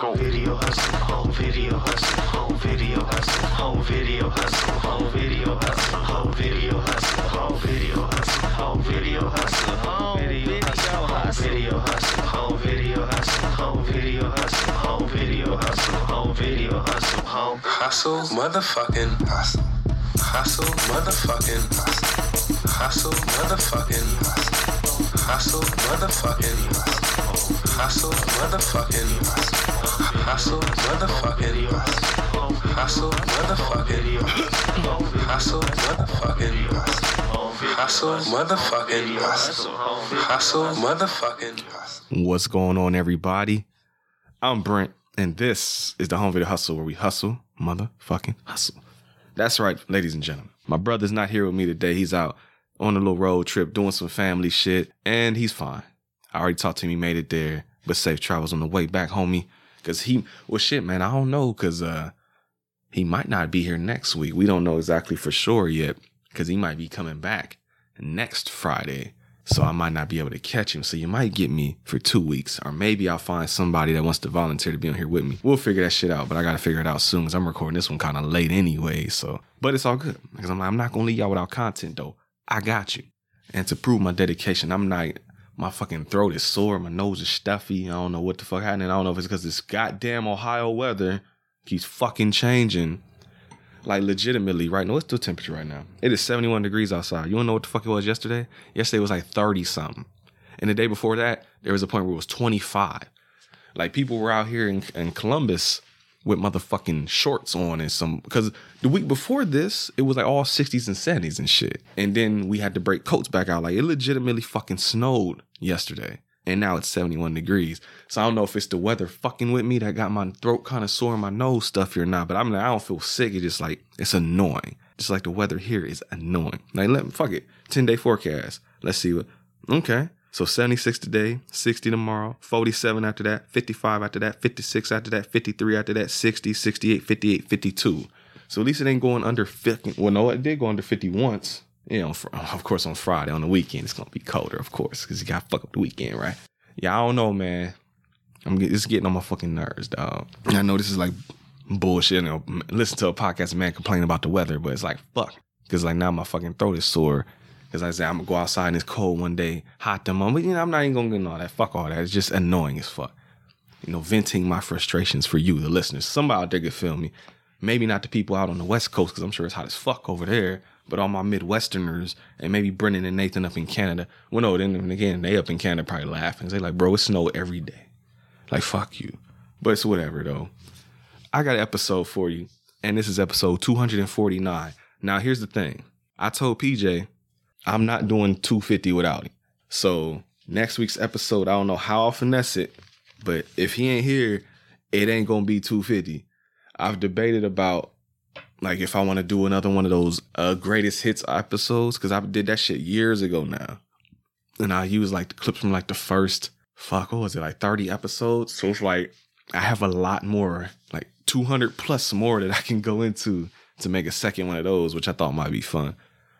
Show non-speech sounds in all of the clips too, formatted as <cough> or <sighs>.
go. Video hustle, whole video hustle, whole video hustle, whole video hustle, whole video hustle, whole video hustle, whole video hustle, whole video hustle, whole video hustle, video hustle, whole video hustle, whole video hustle, whole video hustle, whole video hustle, whole Hustle, motherfucking hustle. Hustle, motherfucking hustle. Hustle, motherfucking hustle. Hustle, motherfucking hustle. Hustle, motherfucking hustle. Hustle, motherfucking hustle. Motherfucking hustle. Motherfucking hustle. Motherfucking hustle. Motherfucking. What's going on, everybody? I'm Brent, and this is the Home Video Hustle where we hustle, motherfucking hustle. That's right, ladies and gentlemen. My brother's not here with me today. He's out on a little road trip doing some family shit, and he's fine. I already talked to him. He made it there, but safe travels on the way back, homie. Cause he, well, shit, man, I don't know, cause uh, he might not be here next week. We don't know exactly for sure yet, cause he might be coming back next Friday. So I might not be able to catch him. So you might get me for two weeks, or maybe I'll find somebody that wants to volunteer to be on here with me. We'll figure that shit out, but I gotta figure it out soon because I'm recording this one kind of late anyway. So, but it's all good because I'm, like, I'm not gonna leave y'all without content though. I got you, and to prove my dedication, I'm not. My fucking throat is sore. My nose is stuffy. I don't know what the fuck happened. I don't know if it's because this goddamn Ohio weather keeps fucking changing. Like legitimately, right now, what's the temperature right now? It is 71 degrees outside. You wanna know what the fuck it was yesterday? Yesterday was like 30 something. And the day before that, there was a point where it was 25. Like people were out here in, in Columbus with motherfucking shorts on and some because the week before this, it was like all 60s and 70s and shit. And then we had to break coats back out. Like it legitimately fucking snowed yesterday. And now it's 71 degrees. So I don't know if it's the weather fucking with me that got my throat kind of sore and my nose stuffy or not. But I'm like, I don't feel sick. It's just like it's annoying. Just like the weather here is annoying. Like let me fuck it. 10 day forecast. Let's see what okay. So 76 today, 60 tomorrow, 47 after that, 55 after that, 56 after that, 53 after that, 60, 68, 58, 52. So at least it ain't going under 50. Well, no, it did go under 50 once. You know, for, of course, on Friday, on the weekend, it's going to be colder, of course, because you got to fuck up the weekend, right? Yeah, I don't know, man. I'm get, it's getting on my fucking nerves, dog. I know this is like bullshit. You know, listen to a podcast, man, complain about the weather, but it's like, fuck. Because like now my fucking throat is sore. Because I said I'm gonna go outside and it's cold one day, hot the moment. You know, I'm not even gonna get all that. Fuck all that. It's just annoying as fuck. You know, venting my frustrations for you, the listeners. Somebody out there could feel me. Maybe not the people out on the West Coast, because I'm sure it's hot as fuck over there. But all my Midwesterners and maybe Brendan and Nathan up in Canada. Well, no, then again, they up in Canada probably laughing. They like, bro, it snow every day. Like, fuck you. But it's whatever though. I got an episode for you, and this is episode 249. Now, here's the thing. I told PJ I'm not doing 250 without him. So next week's episode, I don't know how I'll finesse it, but if he ain't here, it ain't gonna be 250. I've debated about like if I want to do another one of those uh, greatest hits episodes because I did that shit years ago now, and I use like the clips from like the first fuck what was it like 30 episodes. So it's like I have a lot more, like 200 plus more that I can go into to make a second one of those, which I thought might be fun.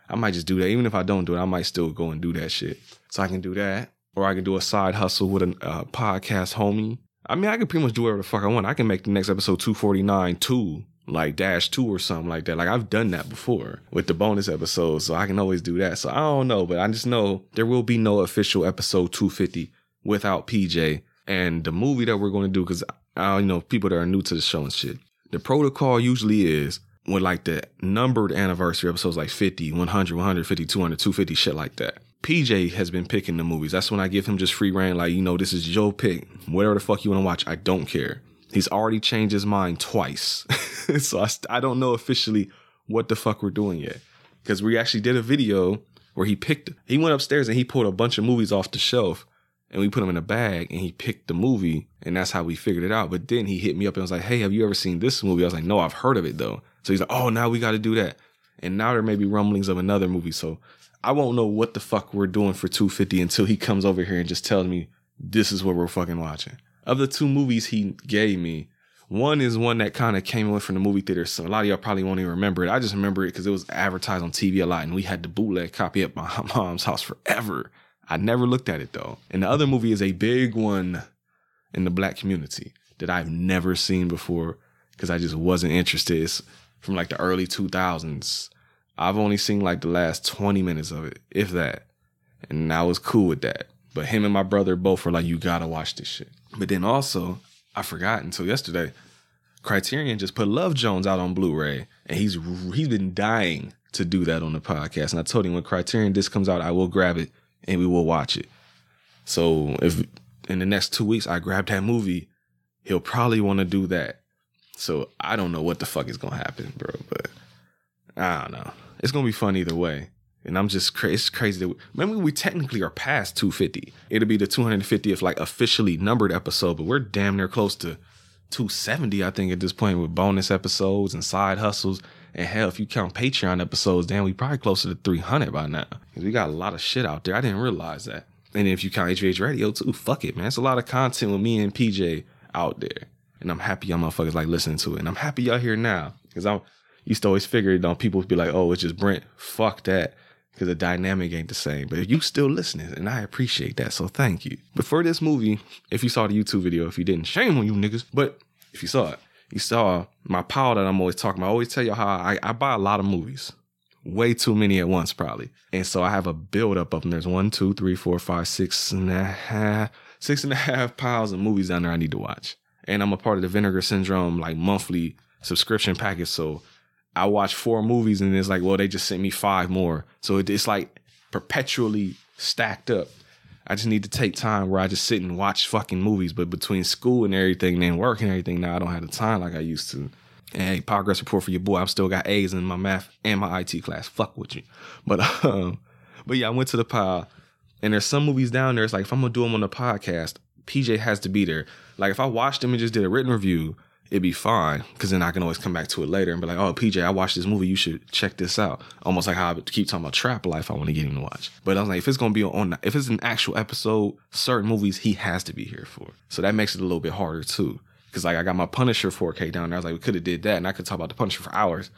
I might just do that. Even if I don't do it, I might still go and do that shit. So I can do that. Or I can do a side hustle with a uh, podcast homie. I mean, I can pretty much do whatever the fuck I want. I can make the next episode 249 two, like dash two or something like that. Like I've done that before with the bonus episodes. So I can always do that. So I don't know, but I just know there will be no official episode 250 without PJ and the movie that we're going to do. Cause I, you know, people that are new to the show and shit. The protocol usually is with like the numbered anniversary episodes like 50, 100, 150, 200, 250, shit like that. PJ has been picking the movies. That's when I give him just free reign. Like, you know, this is your pick. Whatever the fuck you want to watch, I don't care. He's already changed his mind twice. <laughs> so I, I don't know officially what the fuck we're doing yet. Because we actually did a video where he picked, he went upstairs and he pulled a bunch of movies off the shelf and we put them in a bag and he picked the movie and that's how we figured it out. But then he hit me up and was like, hey, have you ever seen this movie? I was like, no, I've heard of it though. So he's like, oh, now we got to do that. And now there may be rumblings of another movie. So I won't know what the fuck we're doing for 250 until he comes over here and just tells me this is what we're fucking watching. Of the two movies he gave me, one is one that kind of came in from the movie theater. So a lot of y'all probably won't even remember it. I just remember it because it was advertised on TV a lot and we had the bootleg copy at my <laughs> mom's house forever. I never looked at it though. And the other movie is a big one in the black community. that I've never seen before because I just wasn't interested. It's from like the early 2000s. I've only seen like the last 20 minutes of it, if that. And I was cool with that. But him and my brother both were like, you gotta watch this shit. But then also, I forgot until yesterday, Criterion just put Love Jones out on Blu-ray, and he's he's been dying to do that on the podcast. And I told him when Criterion disc comes out, I will grab it and we will watch it. So if in the next two weeks I grab that movie, he'll probably want to do that. So I don't know what the fuck is gonna happen, bro. But I don't know. It's gonna be fun either way. And I'm just crazy. It's crazy that we, remember we technically are past 250. It'll be the 250th like officially numbered episode, but we're damn near close to 270, I think, at this point with bonus episodes and side hustles. And hell, if you count Patreon episodes, damn, we probably closer to 300 by now. We got a lot of shit out there. I didn't realize that. And if you count HVH Radio too, fuck it, man. It's a lot of content with me and PJ out there. And I'm happy y'all motherfuckers like listening to it. And I'm happy y'all here now. Because I used to always figure, you know, people would be like, oh, it's just Brent. Fuck that. Because the dynamic ain't the same. But you still listening, and I appreciate that. So thank you. But for this movie, if you saw the YouTube video, if you didn't, shame on you niggas. But if you saw it, you saw my pile that I'm always talking about. I always tell you how I, I buy a lot of movies. Way too many at once, probably. And so I have a buildup of them. There's one, two, three, four, five, six and a half, six and a half piles of movies down there I need to watch. And I'm a part of the Vinegar Syndrome like monthly subscription package. So I watch four movies and it's like, well, they just sent me five more. So it, it's like perpetually stacked up. I just need to take time where I just sit and watch fucking movies. But between school and everything, and then work and everything, now I don't have the time like I used to. And hey, progress report for your boy. I've still got A's in my math and my IT class. Fuck with you. But <laughs> um, but yeah, I went to the pile, and there's some movies down there. It's like if I'm gonna do them on the podcast, PJ has to be there. Like if I watched them and just did a written review, it'd be fine because then I can always come back to it later and be like, oh, PJ, I watched this movie. You should check this out. Almost like how I keep talking about Trap Life. I want to get him to watch. But I was like, if it's going to be on, if it's an actual episode, certain movies he has to be here for. So that makes it a little bit harder too. Because like I got my Punisher 4K down there. I was like, we could have did that and I could talk about the Punisher for hours.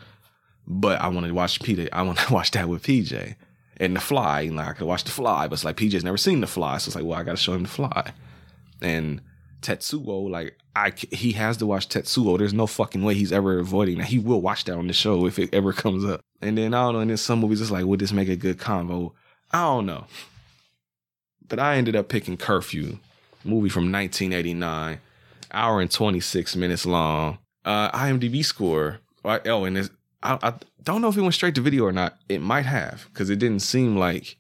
But I wanted to watch PJ. I want to <laughs> watch that with PJ. And The Fly, and like I could watch The Fly, but it's like PJ's never seen The Fly. So it's like, well, I got to show him The Fly. And Tetsuo, like I, he has to watch Tetsuo. There's no fucking way he's ever avoiding that. He will watch that on the show if it ever comes up. And then I don't know. And then some movies, it's like, would this make a good convo? I don't know. But I ended up picking Curfew, movie from 1989, hour and 26 minutes long. Uh, IMDb score. Oh, and I, I don't know if it went straight to video or not. It might have because it didn't seem like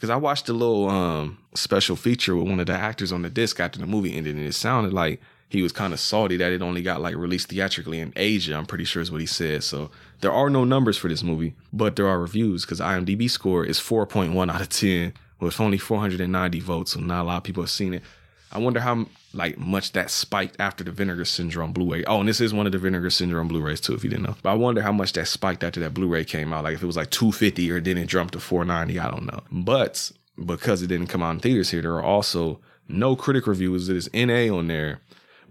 because I watched a little um, special feature with one of the actors on the disc after the movie ended, and it sounded like he was kind of salty that it only got like released theatrically in Asia. I'm pretty sure is what he said. So there are no numbers for this movie, but there are reviews because IMDb score is 4.1 out of 10 with only 490 votes, so not a lot of people have seen it. I wonder how like much that spiked after the Vinegar Syndrome Blu-ray. Oh, and this is one of the Vinegar Syndrome Blu-rays too, if you didn't know. But I wonder how much that spiked after that Blu-ray came out. Like if it was like 250 or then it jumped to 490, I don't know. But because it didn't come out in theaters here, there are also no critic reviews. It is NA on there.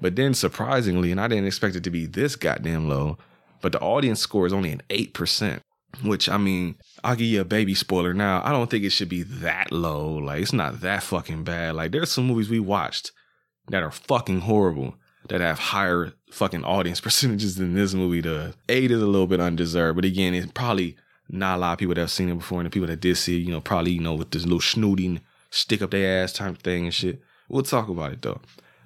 But then surprisingly, and I didn't expect it to be this goddamn low, but the audience score is only an 8%. Which I mean, I'll give you a baby spoiler now. I don't think it should be that low. Like it's not that fucking bad. Like there's some movies we watched that are fucking horrible that have higher fucking audience <laughs> percentages than this movie does. Eight is a little bit undeserved, but again, it's probably not a lot of people that have seen it before, and the people that did see it, you know, probably you know with this little snooting stick up their ass type thing and shit. We'll talk about it though.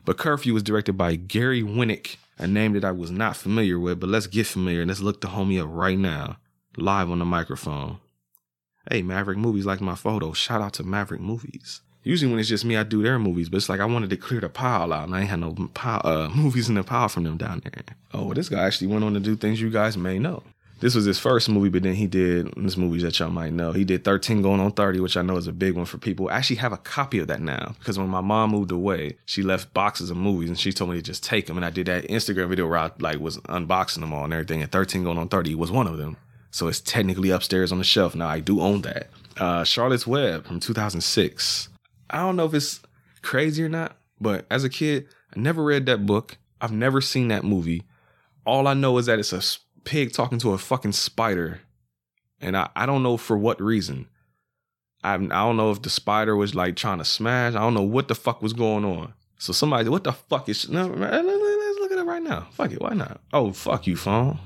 But Curfew was directed by Gary Winick, a name that I was not familiar with. But let's get familiar. And let's look the homie up right now live on the microphone. Hey, Maverick Movies like my photo. Shout out to Maverick Movies. Usually when it's just me, I do their movies, but it's like I wanted to clear the pile out, and I ain't had no pile, uh, <laughs> movies in the pile from them down there. Oh, this guy actually went on to do things you guys may know. This was his first movie, but then he did this movies that y'all might know. He did 13 going on 30, which I know is a big one for people. I actually have a copy of that now because when my mom moved away, she left boxes of movies and she told me to just take them. And I did that Instagram video where I like was unboxing them all and everything. And 13 going on 30 was one of them. So it's technically upstairs on the shelf. Now I do own that. Uh, Charlotte's Web from 2006. I don't know if it's crazy or not, but as a kid, I never read that book. I've never seen that movie. All I know is that it's a pig talking to a fucking spider. And I, I don't know for what reason. I, I don't know if the spider was like trying to smash. I don't know what the fuck was going on. So somebody, what the fuck is? No, let's look at it right now. Fuck it, why not? Oh, fuck you, phone.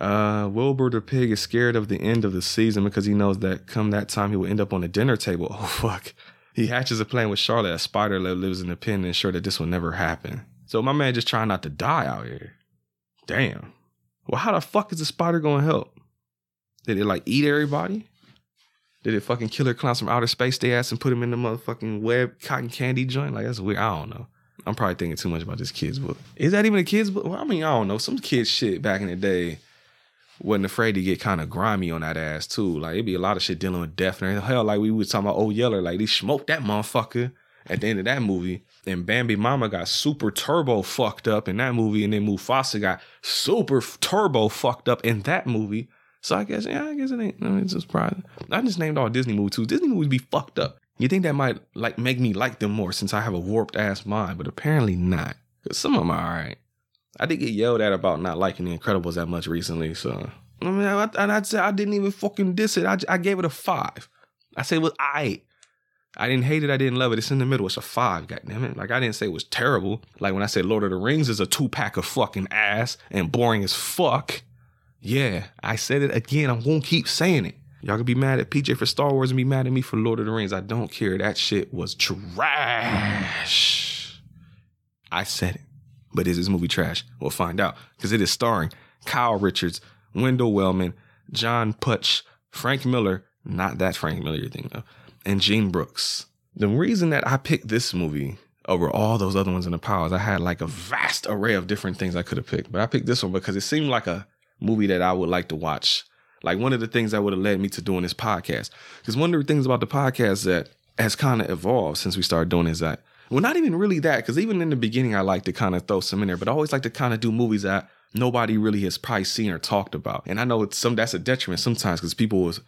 Uh, Wilbur the pig is scared of the end of the season because he knows that come that time he will end up on the dinner table. <laughs> Oh fuck. He hatches a plan with Charlotte, a spider that lives in the pen, and ensure that this will never happen. So my man just trying not to die out here. Damn. Well, how the fuck is the spider gonna help? Did it like eat everybody? Did it fucking kill her clowns from outer space they ass and put him in the motherfucking web cotton candy joint? Like that's weird. I don't know. I'm probably thinking too much about this kid's book. Is that even a kid's book? Well, I mean, I don't know. Some kid shit back in the day wasn't afraid to get kind of grimy on that ass too. Like it'd be a lot of shit dealing with death and. Hell, like we was talking about Old Yeller, like they smoked that motherfucker at the end of that movie. And Bambi Mama got super turbo fucked up in that movie, and then Mufasa got super turbo fucked up in that movie. So I guess, yeah, I guess it ain't. I mean, it's just surprising. I just named all Disney movies too. Disney movies be fucked up. You think that might like make me like them more since I have a warped ass mind, but apparently not. Cause some of them are alright. I did get yelled at about not liking The Incredibles that much recently, so I mean, I, and I'd say I didn't even fucking diss it. I, I gave it a five. I said it was I. I didn't hate it. I didn't love it. It's in the middle. It's a five. God damn it! Like I didn't say it was terrible. Like when I said Lord of the Rings is a two pack of fucking ass and boring as fuck. Yeah, I said it again. I'm gonna keep saying it. Y'all can be mad at PJ for Star Wars and be mad at me for Lord of the Rings. I don't care. That shit was trash. I said it. But is this movie trash? We'll find out. Because it is starring Kyle Richards, Wendell Wellman, John Putch, Frank Miller, not that Frank Miller thing though, and Gene Brooks. The reason that I picked this movie over all those other ones in the pile I had like a vast array of different things I could have picked. But I picked this one because it seemed like a movie that I would like to watch. Like one of the things that would have led me to doing this podcast. Because one of the things about the podcast that has kind of evolved since we started doing is that, well, not even really that, because even in the beginning, I like to kind of throw some in there, but I always like to kind of do movies that nobody really has probably seen or talked about. And I know it's some that's a detriment sometimes because people was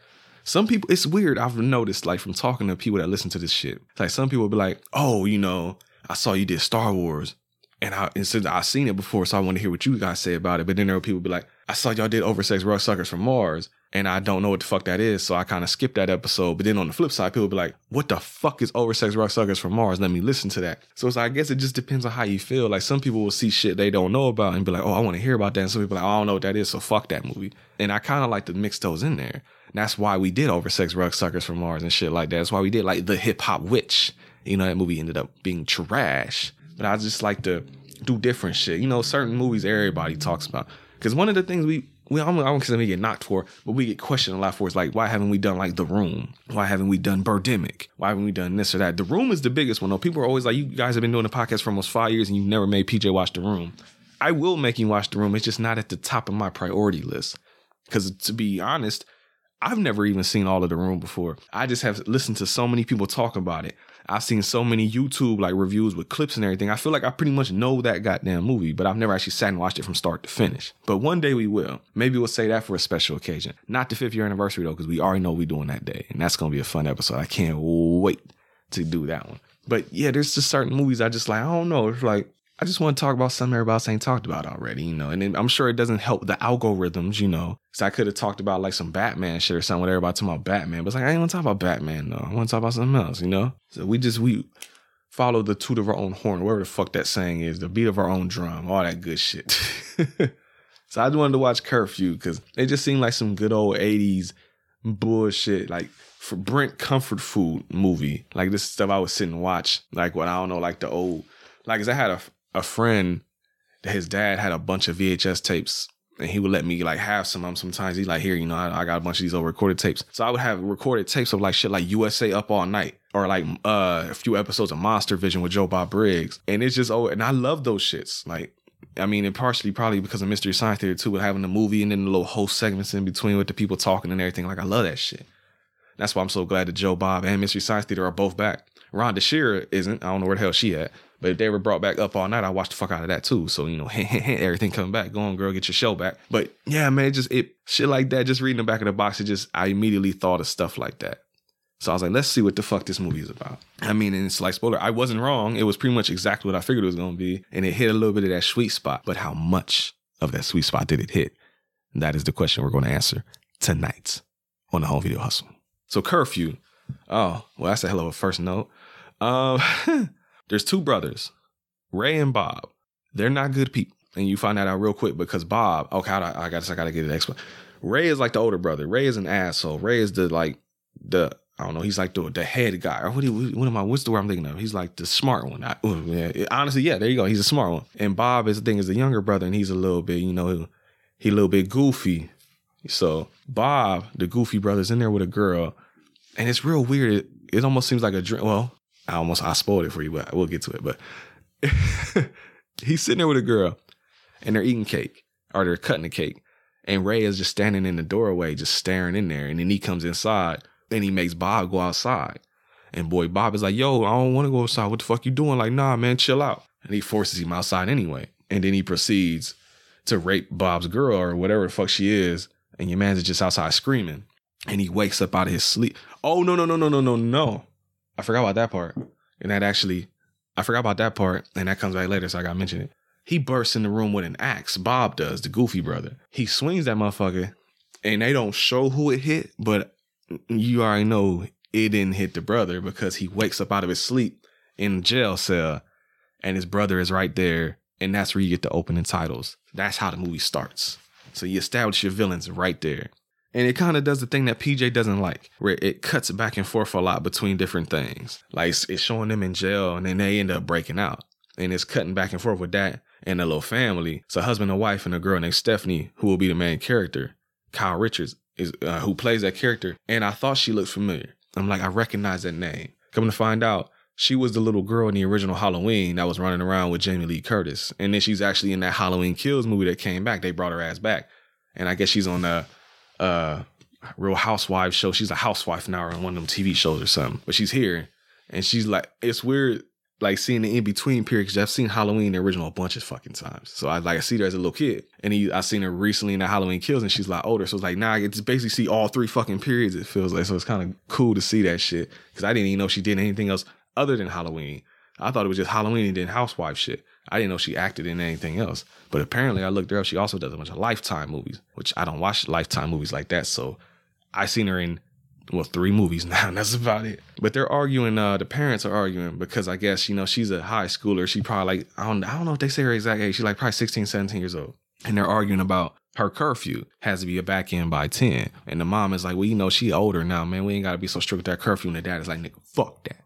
some people it's weird. I've noticed like from talking to people that listen to this shit. Like some people be like, oh, you know, I saw you did Star Wars. And I and since I've seen it before, so I want to hear what you guys say about it. But then there were people be like, I saw y'all did Oversex Rug Suckers from Mars and I don't know what the fuck that is. So I kind of skipped that episode. But then on the flip side, people be like, what the fuck is Oversex Rug Suckers from Mars? Let me listen to that. So I guess it just depends on how you feel. Like some people will see shit they don't know about and be like, oh, I want to hear about that. And some people like, oh, I don't know what that is. So fuck that movie. And I kind of like to mix those in there. And that's why we did Oversex Rug Suckers from Mars and shit like that. That's why we did like the hip hop witch. You know, that movie ended up being trash. But I just like to do different shit. You know, certain movies everybody talks about. Because one of the things we we I don't consider we get knocked for, but we get questioned a lot for. It's like, why haven't we done like The Room? Why haven't we done Birdemic? Why haven't we done this or that? The Room is the biggest one though. People are always like, you guys have been doing the podcast for almost five years and you've never made PJ watch The Room. I will make him watch The Room. It's just not at the top of my priority list. Because to be honest, I've never even seen all of The Room before. I just have listened to so many people talk about it. I've seen so many YouTube like reviews with clips and everything. I feel like I pretty much know that goddamn movie, but I've never actually sat and watched it from start to finish. But one day we will. Maybe we'll say that for a special occasion. Not the fifth year anniversary though, because we already know we're doing that day. And that's gonna be a fun episode. I can't wait to do that one. But yeah, there's just certain movies I just like, I don't know. It's like I just want to talk about something everybody else ain't talked about already, you know. And I'm sure it doesn't help the algorithms, you know. So I could have talked about like some Batman shit or something with everybody talking about Batman. But it's like I ain't want to talk about Batman though. I want to talk about something else, you know. So we just we follow the toot of our own horn, whatever the fuck that saying is, the beat of our own drum, all that good shit. <laughs> so I wanted to watch Curfew because it just seemed like some good old '80s bullshit, like for Brent comfort food movie. Like this stuff I would sit and watch. Like what I don't know, like the old, like cause I had a a friend, his dad had a bunch of VHS tapes and he would let me like have some of them sometimes. He's like, here, you know, I, I, got a bunch of these old recorded tapes. So I would have recorded tapes of like shit like USA Up All Night or like uh, a few episodes of Monster Vision with Joe Bob Briggs. And it's just, oh, and I love those shits. Like, I mean, and partially probably because of Mystery Science Theater too, with having the movie and then the little host segments in between with the people talking and everything. Like, I love that shit. That's why I'm so glad that Joe Bob and Mystery Science Theater are both back. Rhonda Shear isn't. I don't know where the hell she at. But if they were brought back up all night, I watched the fuck out of that too. So you know, <laughs> everything coming back. Go on, girl, get your show back. But yeah, man, just it shit like that. Just reading the back of the box, it just I immediately thought of stuff like that. So I was like, let's see what the fuck this movie is about. I mean, and it's like spoiler, I wasn't wrong. It was pretty much exactly what I figured it was gonna be, and it hit a little bit of that sweet spot. But how much of that sweet spot did it hit? That is the question we're going to answer tonight on the home video hustle. So curfew. Oh, well, that's a hell of a first note. Um, <laughs> there's two brothers. Ray and Bob, they're not good people. And you find that out real quick because Bob, okay, I, I got I gotta get an explanation. Ray is like the older brother. Ray is an asshole. Ray is the like the I don't know. He's like the the head guy. Or what, what am I? What's the word I'm thinking of? He's like the smart one. I, yeah, honestly, yeah. There you go. He's a smart one. And Bob is the thing is the younger brother, and he's a little bit, you know, he a little bit goofy. So Bob, the goofy brother's in there with a girl, and it's real weird. It, it almost seems like a dream. Well, I almost I spoiled it for you, but we'll get to it. But <laughs> he's sitting there with a girl, and they're eating cake or they're cutting the cake, and Ray is just standing in the doorway, just staring in there, and then he comes inside, and he makes Bob go outside, and boy, Bob is like, "Yo, I don't want to go outside. What the fuck you doing? Like, nah, man, chill out." And he forces him outside anyway, and then he proceeds to rape Bob's girl or whatever the fuck she is, and your man's just outside screaming, and he wakes up out of his sleep. Oh no no no no no no no! I forgot about that part, and that actually, I forgot about that part, and that comes back later, so I gotta mention it. He bursts in the room with an axe. Bob does, the goofy brother. He swings that motherfucker, and they don't show who it hit, but you already know it didn't hit the brother because he wakes up out of his sleep in the jail cell, and his brother is right there, and that's where you get the opening titles. That's how the movie starts. So you establish your villains right there. And it kind of does the thing that PJ doesn't like, where it cuts back and forth a lot between different things. Like it's, showing them in jail and then they end up breaking out. And it's cutting back and forth with that and a little family. So husband and wife and a girl named Stephanie, who will be the main character. Kyle Richards is uh, who plays that character. And I thought she looked familiar. I'm like, I recognize that name. Coming to find out, she was the little girl in the original Halloween that was running around with Jamie Lee Curtis. And then she's actually in that Halloween Kills movie that came back. They brought her ass back. And I guess she's on the uh Real Housewives show. She's a housewife now on one of them TV shows or something. But she's here. And she's like, it's weird like seeing the in between period because I've seen Halloween the original a bunch of fucking times. So I like I see her as a little kid, and he I seen her recently in the Halloween Kills, and she's like older. So it's like now I get to basically see all three fucking periods. It feels like so it's kind of cool to see that shit because I didn't even know she did anything else other than Halloween. I thought it was just Halloween and then housewife shit. I didn't know she acted in anything else. But apparently, I looked her up. She also does a bunch of Lifetime movies, which I don't watch Lifetime movies like that. So I seen her in well three movies <laughs> now and that's about it but they're arguing uh the parents are arguing because i guess you know she's a high schooler she probably like i don't, I don't know if they say her exact age she's like probably 16 17 years old and they're arguing about her curfew has to be a back end by 10 and the mom is like well you know she older now man we ain't gotta be so strict with that curfew and the dad is like nigga fuck that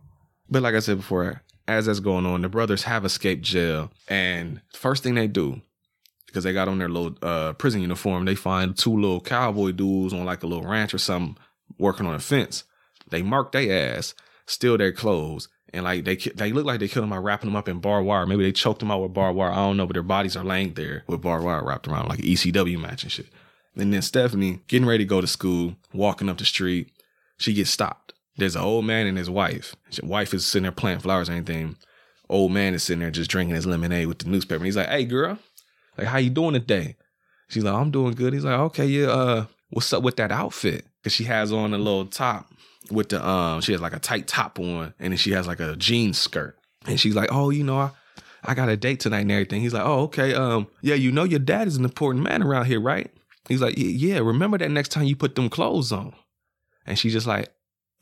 but like i said before as that's going on the brothers have escaped jail and first thing they do because they got on their little uh, prison uniform they find two little cowboy dudes on like a little ranch or something working on a fence. They mark their ass, steal their clothes, and like they they look like they killed them by wrapping them up in barbed wire. Maybe they choked them out with barbed wire. I don't know, but their bodies are laying there with barbed wire wrapped around like ECW match and shit. And then Stephanie getting ready to go to school, walking up the street, she gets stopped. There's an old man and his wife. His wife is sitting there planting flowers or anything. Old man is sitting there just drinking his lemonade with the newspaper. And he's like, "Hey, girl, like how you doing today?" She's like, "I'm doing good." He's like, "Okay, yeah. Uh, what's up with that outfit?" Because she has on a little top with the um, she has like a tight top on, and then she has like a jean skirt. And she's like, "Oh, you know, I, I got a date tonight and everything." He's like, "Oh, okay. Um, yeah, you know, your dad is an important man around here, right?" He's like, "Yeah, yeah. Remember that next time you put them clothes on." And she's just like,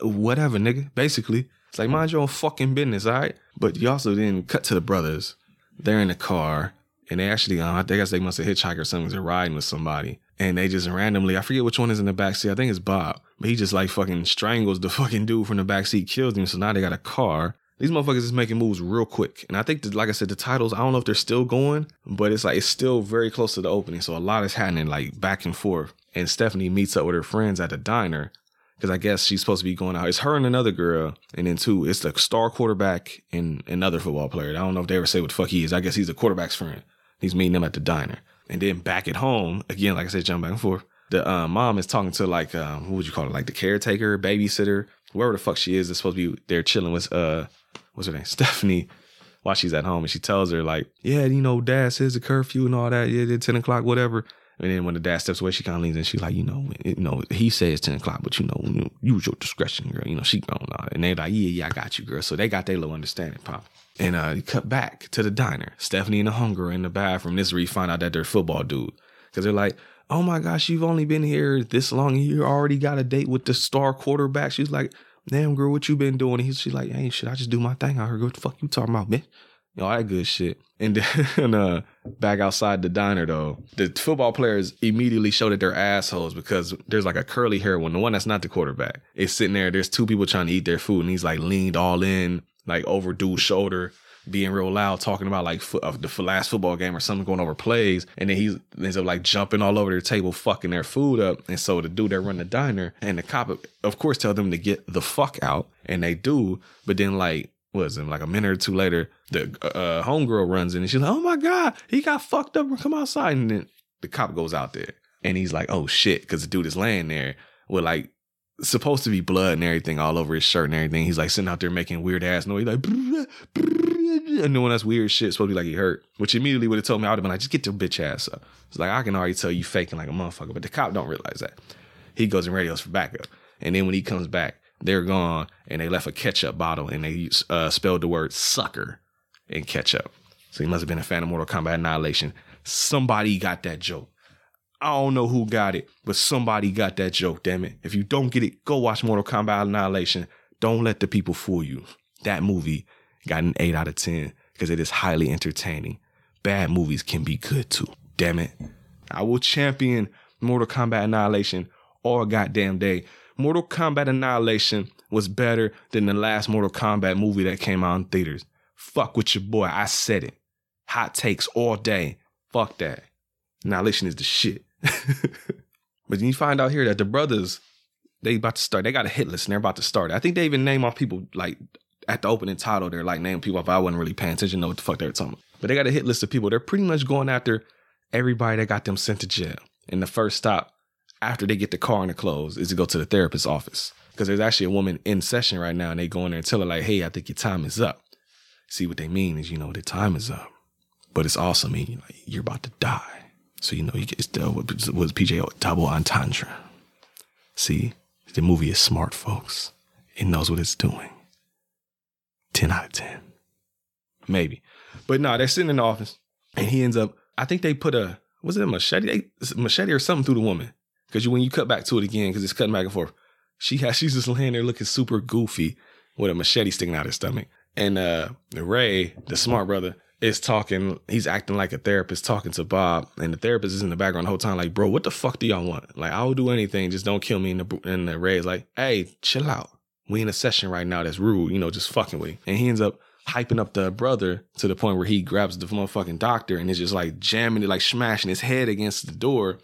"Whatever, nigga." Basically, it's like mind your own fucking business, all right? But you also then cut to the brothers. They're in the car, and they actually, um, I guess they must have hitchhiked or something. They're riding with somebody, and they just randomly, I forget which one is in the back seat. I think it's Bob, but he just like fucking strangles the <laughs> fucking dude from the back seat, kills him. So now they got a car. These motherfuckers is making moves real quick, and I think, that, like I said, the titles. I don't know if they're still going, but it's like it's still very close to the opening. So a lot is happening, like back and forth. And Stephanie meets up with her friends at the diner because I guess she's supposed to be going out. It's her and another girl, and then two, it's the star quarterback and another football player. I don't know if they ever say what the fuck he is. I guess he's the quarterback's friend. He's meeting them at the diner, and then back at home again, like I said, jump back and forth. The uh, mom is talking to like um, what would you call it, like the caretaker, babysitter, whoever the fuck she is. Is supposed to be there chilling with uh, what's her name, <laughs> Stephanie. While she's at home, and she tells her like, "Yeah, you know, Dad says the curfew and all that. Yeah, ten o'clock, whatever." And then when the dad steps away, she kind of leans and She's like, you know, it, you know, he says ten o'clock, but you know, you use your discretion, girl. You know, she grown out. And they're like, yeah, yeah, I got you, girl. So they got their little understanding, pop. And uh, cut back to the diner. Stephanie and the hunger in the bathroom. This is where you find out that they're football dude because they're like, oh my gosh, you've only been here this long. You already got a date with the star quarterback. She's like, damn, girl, what you been doing? And he's she's like, hey, shit, I just do my thing. I heard what the fuck you talking about, bitch. All that good shit. And then <laughs> uh, back outside the diner though, the football players immediately show that they're assholes because there's like a curly hair one, the one that's not the quarterback, is sitting there. There's two people trying to eat their food, and he's like leaned all in, like over dude's shoulder, being real loud, talking about like fo- uh, the last football game or something going over plays, and then he ends up like jumping all over their table, fucking their food up. And so the dude that run the diner and the cop, of course, tell them to get the fuck out, and they do. But then like it like a minute or two later, the uh, homegirl runs in and she's like, "Oh my god, he got fucked up. Come outside!" And then the cop goes out there and he's like, "Oh shit," because the dude is laying there with like supposed to be blood and everything all over his shirt and everything. He's like sitting out there making weird ass noise, like. And then when that's weird shit, supposed to be like he hurt, which immediately would have told me I would have been like, just get your bitch ass up. It's like I can already tell you faking like a motherfucker, but the cop don't realize that. He goes and radios for backup, and then when he comes back, they're gone, and they left a ketchup bottle, and they uh, spelled the word sucker in ketchup. So he must have been a fan of Mortal Kombat Annihilation. Somebody got that joke. I don't know who got it, but somebody got that joke, damn it. If you don't get it, go watch Mortal Kombat Annihilation. Don't let the people fool you. That movie got an 8 out of 10 because it is highly entertaining. Bad movies can be good too. Damn it. I will champion Mortal Kombat Annihilation all goddamn day. Mortal Kombat Annihilation was better than the last Mortal Kombat movie that came out in theaters. Fuck with your boy. I said it. Hot takes all day. Fuck that. Annihilation is the shit. <laughs> but you find out here that the brothers, they about to start. They got a hit list and they're about to start. I think they even name off people like at the opening title. They're like naming people off. I wasn't really paying attention to what the fuck they were talking about. But they got a hit list of people. They're pretty much going after everybody that got them sent to jail. And the first stop after they get the car and the clothes is to go to the therapist's office. Because there's actually a woman in session right now and they go in there and tell her like, hey, I think your time is up. See what they mean is, you know, the time is up. But it's also mean like you're about to die. So you know you get it's what was PJ double entendre. See, the movie is smart, folks. It knows what it's doing. Ten out of ten, maybe. But no, they're sitting in the office, and he ends up. I think they put a was it a machete, machete or something through the woman. Because when you cut back to it again, because it's cutting back and forth, she has <laughs> she's just laying there looking super goofy with a machete sticking out her stomach. And uh Ray, the smart brother, is talking, he's acting like a therapist talking to Bob, and the therapist is in the background the whole time, like, bro, what the fuck do y'all want? Like, I'll do anything, just don't kill me. And the, and the Ray is like, hey, chill out. We in a session right now that's rude, you know, just fucking with him. And he ends up hyping up the brother to the point where he grabs the motherfucking doctor and is just like jamming it, like smashing his head against the door.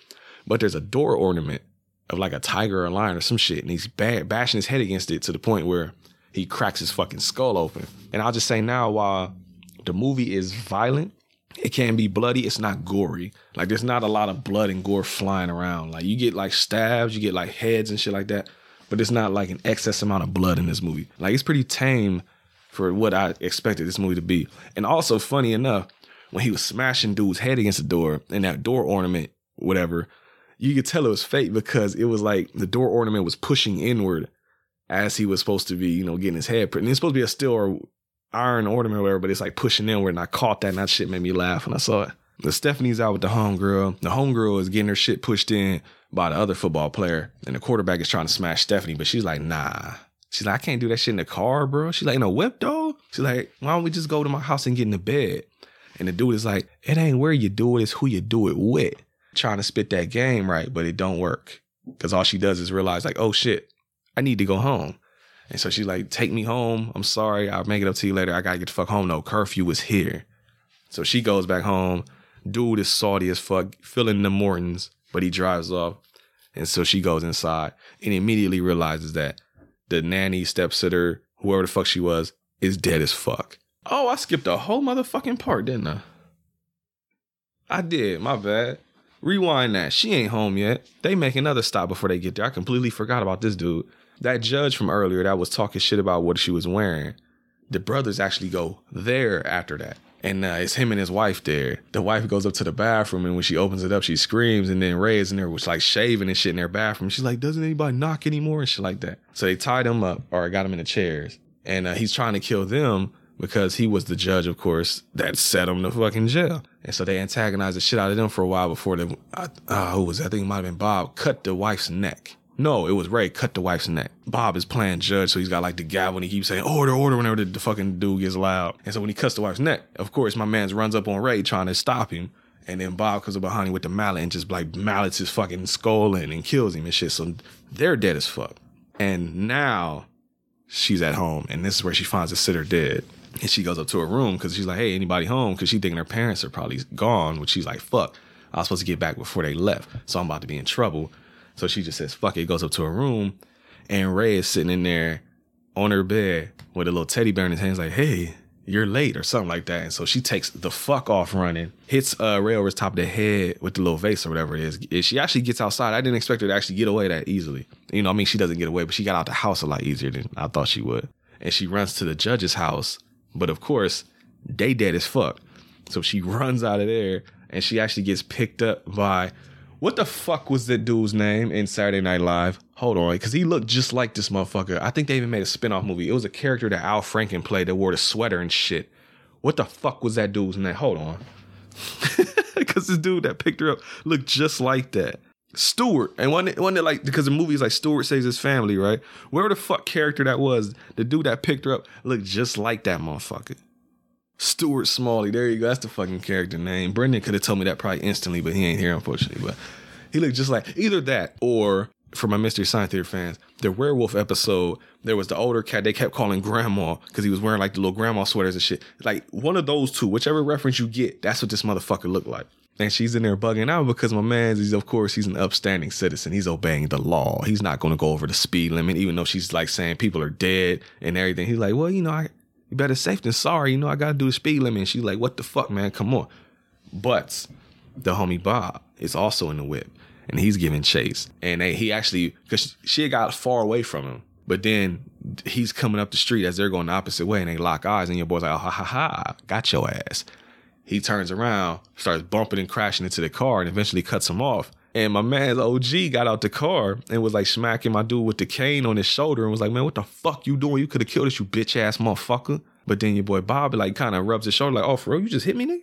But there's a door ornament of like a tiger or a lion or some shit, and he's ba- bashing his head against it to the point where he cracks his fucking skull open. And I'll just say now, while the movie is violent, it can be bloody. It's not gory. Like there's not a lot of blood and gore flying around. Like you get like stabs, you get like heads and shit like that, but it's not like an excess amount of blood in this movie. Like it's pretty tame for what I expected this movie to be. And also, funny enough, when he was smashing dude's head against the door and that door ornament, whatever, you could tell it was fake because it was like the door ornament was pushing inward as he was supposed to be, you know, getting his head. And it's supposed to be a steel or iron ornament or whatever, but it's like pushing inward. And I caught that and that shit made me laugh when I saw it. The Stephanie's out with the homegirl. The homegirl is getting her shit pushed in by the other football player. And the quarterback is trying to smash Stephanie, but she's like, nah. She's like, I can't do that shit in the car, bro. She's like, in a whip, though. She's like, why don't we just go to my house and get in the bed? And the dude is like, it ain't where you do it, it's who you do it with. Trying to spit that game right, but it don't work. Cause all she does is realize, like, oh shit, I need to go home. And so she's like, take me home. I'm sorry. I'll make it up to you later. I gotta get the fuck home. No, curfew is here. So she goes back home. Dude is salty as fuck, filling the Mortons, but he drives off. And so she goes inside and immediately realizes that the nanny, stepsitter, whoever the fuck she was, is dead as fuck. Oh, I skipped a whole motherfucking part, didn't I? I did, my bad. Rewind that. She ain't home yet. They make another stop before they get there. I completely forgot about this dude. That judge from earlier that was talking shit about what she was wearing. The brothers actually go there after that. And uh, it's him and his wife there. The wife goes up to the bathroom, and when she opens it up, she screams. And then Ray is in there, was like shaving and shit in their bathroom. She's like, "Doesn't anybody knock anymore?" and shit like that. So they tied him up, or got him in the chairs, and uh, he's trying to kill them because he was the judge, of course, that set him to fucking jail. And so they antagonized the shit out of them for a while before they, uh, who was? I think it might have been Bob, cut the wife's neck. No, it was Ray cut the wife's neck. Bob is playing judge, so he's got like the gavel and he keeps saying order, order whenever the, the fucking dude gets loud. And so when he cuts the wife's neck, of course my man's runs up on Ray trying to stop him. And then Bob comes up behind him with the mallet and just like mallets his fucking skull in and kills him and shit. So they're dead as fuck. And now she's at home and this is where she finds the sitter dead. And she goes up to her room because she's like, hey, anybody home? Because she thinking her parents are probably gone, which she's like, fuck. I was supposed to get back before they left. So I'm about to be in trouble. So she just says, fuck it, goes up to her room. And Ray is sitting in there on her bed with a little teddy bear in his hands, like, hey, you're late or something like that. And so she takes the fuck off running, hits uh, Ray over his top of the head with the little vase or whatever it is. She actually gets outside. I didn't expect her to actually get away that easily. You know, I mean, she doesn't get away, but she got out the house a lot easier than I thought she would. And she runs to the judge's house. But of course, they dead as fuck. So she <laughs> runs out of there and she actually gets picked up by what the fuck was that dude's name in Saturday Night Live? Hold on, because he looked just like this motherfucker. I think they even made a spin-off movie. It was a character that Al Franken played that wore the sweater and shit. What the fuck was that dude's name? Hold on. <laughs> Because this dude that picked her up looked just like that. Stuart. And it, wasn't it like, because the movie is like Stuart saves his family, right? Where the fuck character that was, the dude that picked her up looked just like that motherfucker. Stuart Smalley. There you go. That's the fucking character name. Brendan could have told me that probably instantly, but he ain't here, unfortunately. But he looked just like either that or for my Mystery Science Theater fans, the werewolf episode, there was the older cat they kept calling grandma because he was wearing like the little grandma sweaters and shit. Like one of those two, whichever reference you get, that's what this motherfucker looked like. And she's in there bugging out because my man's, he's of course, he's an upstanding citizen. He's obeying the law. He's not going to go over the speed limit, even though she's like saying people are dead and everything. He's like, well, you know, I, better safe than sorry. You know, I got to do the speed limit. And she's like, what the fuck, man? Come on. But the homie Bob is also in the whip and he's giving chase. And they, he actually, because she got far away from him, but then he's coming up the street as they're going the opposite way and they lock eyes. And your boy's like, oh, ha ha ha, got your ass. He turns around, starts bumping and crashing into the car, and eventually cuts him off. And my man's OG got out the car and was like smacking my dude with the cane on his shoulder and was like, man, what the fuck you doing? You could have killed us, you bitch ass motherfucker. But then your boy Bob like kind of rubs his shoulder like, oh, for real? You just hit me, nigga?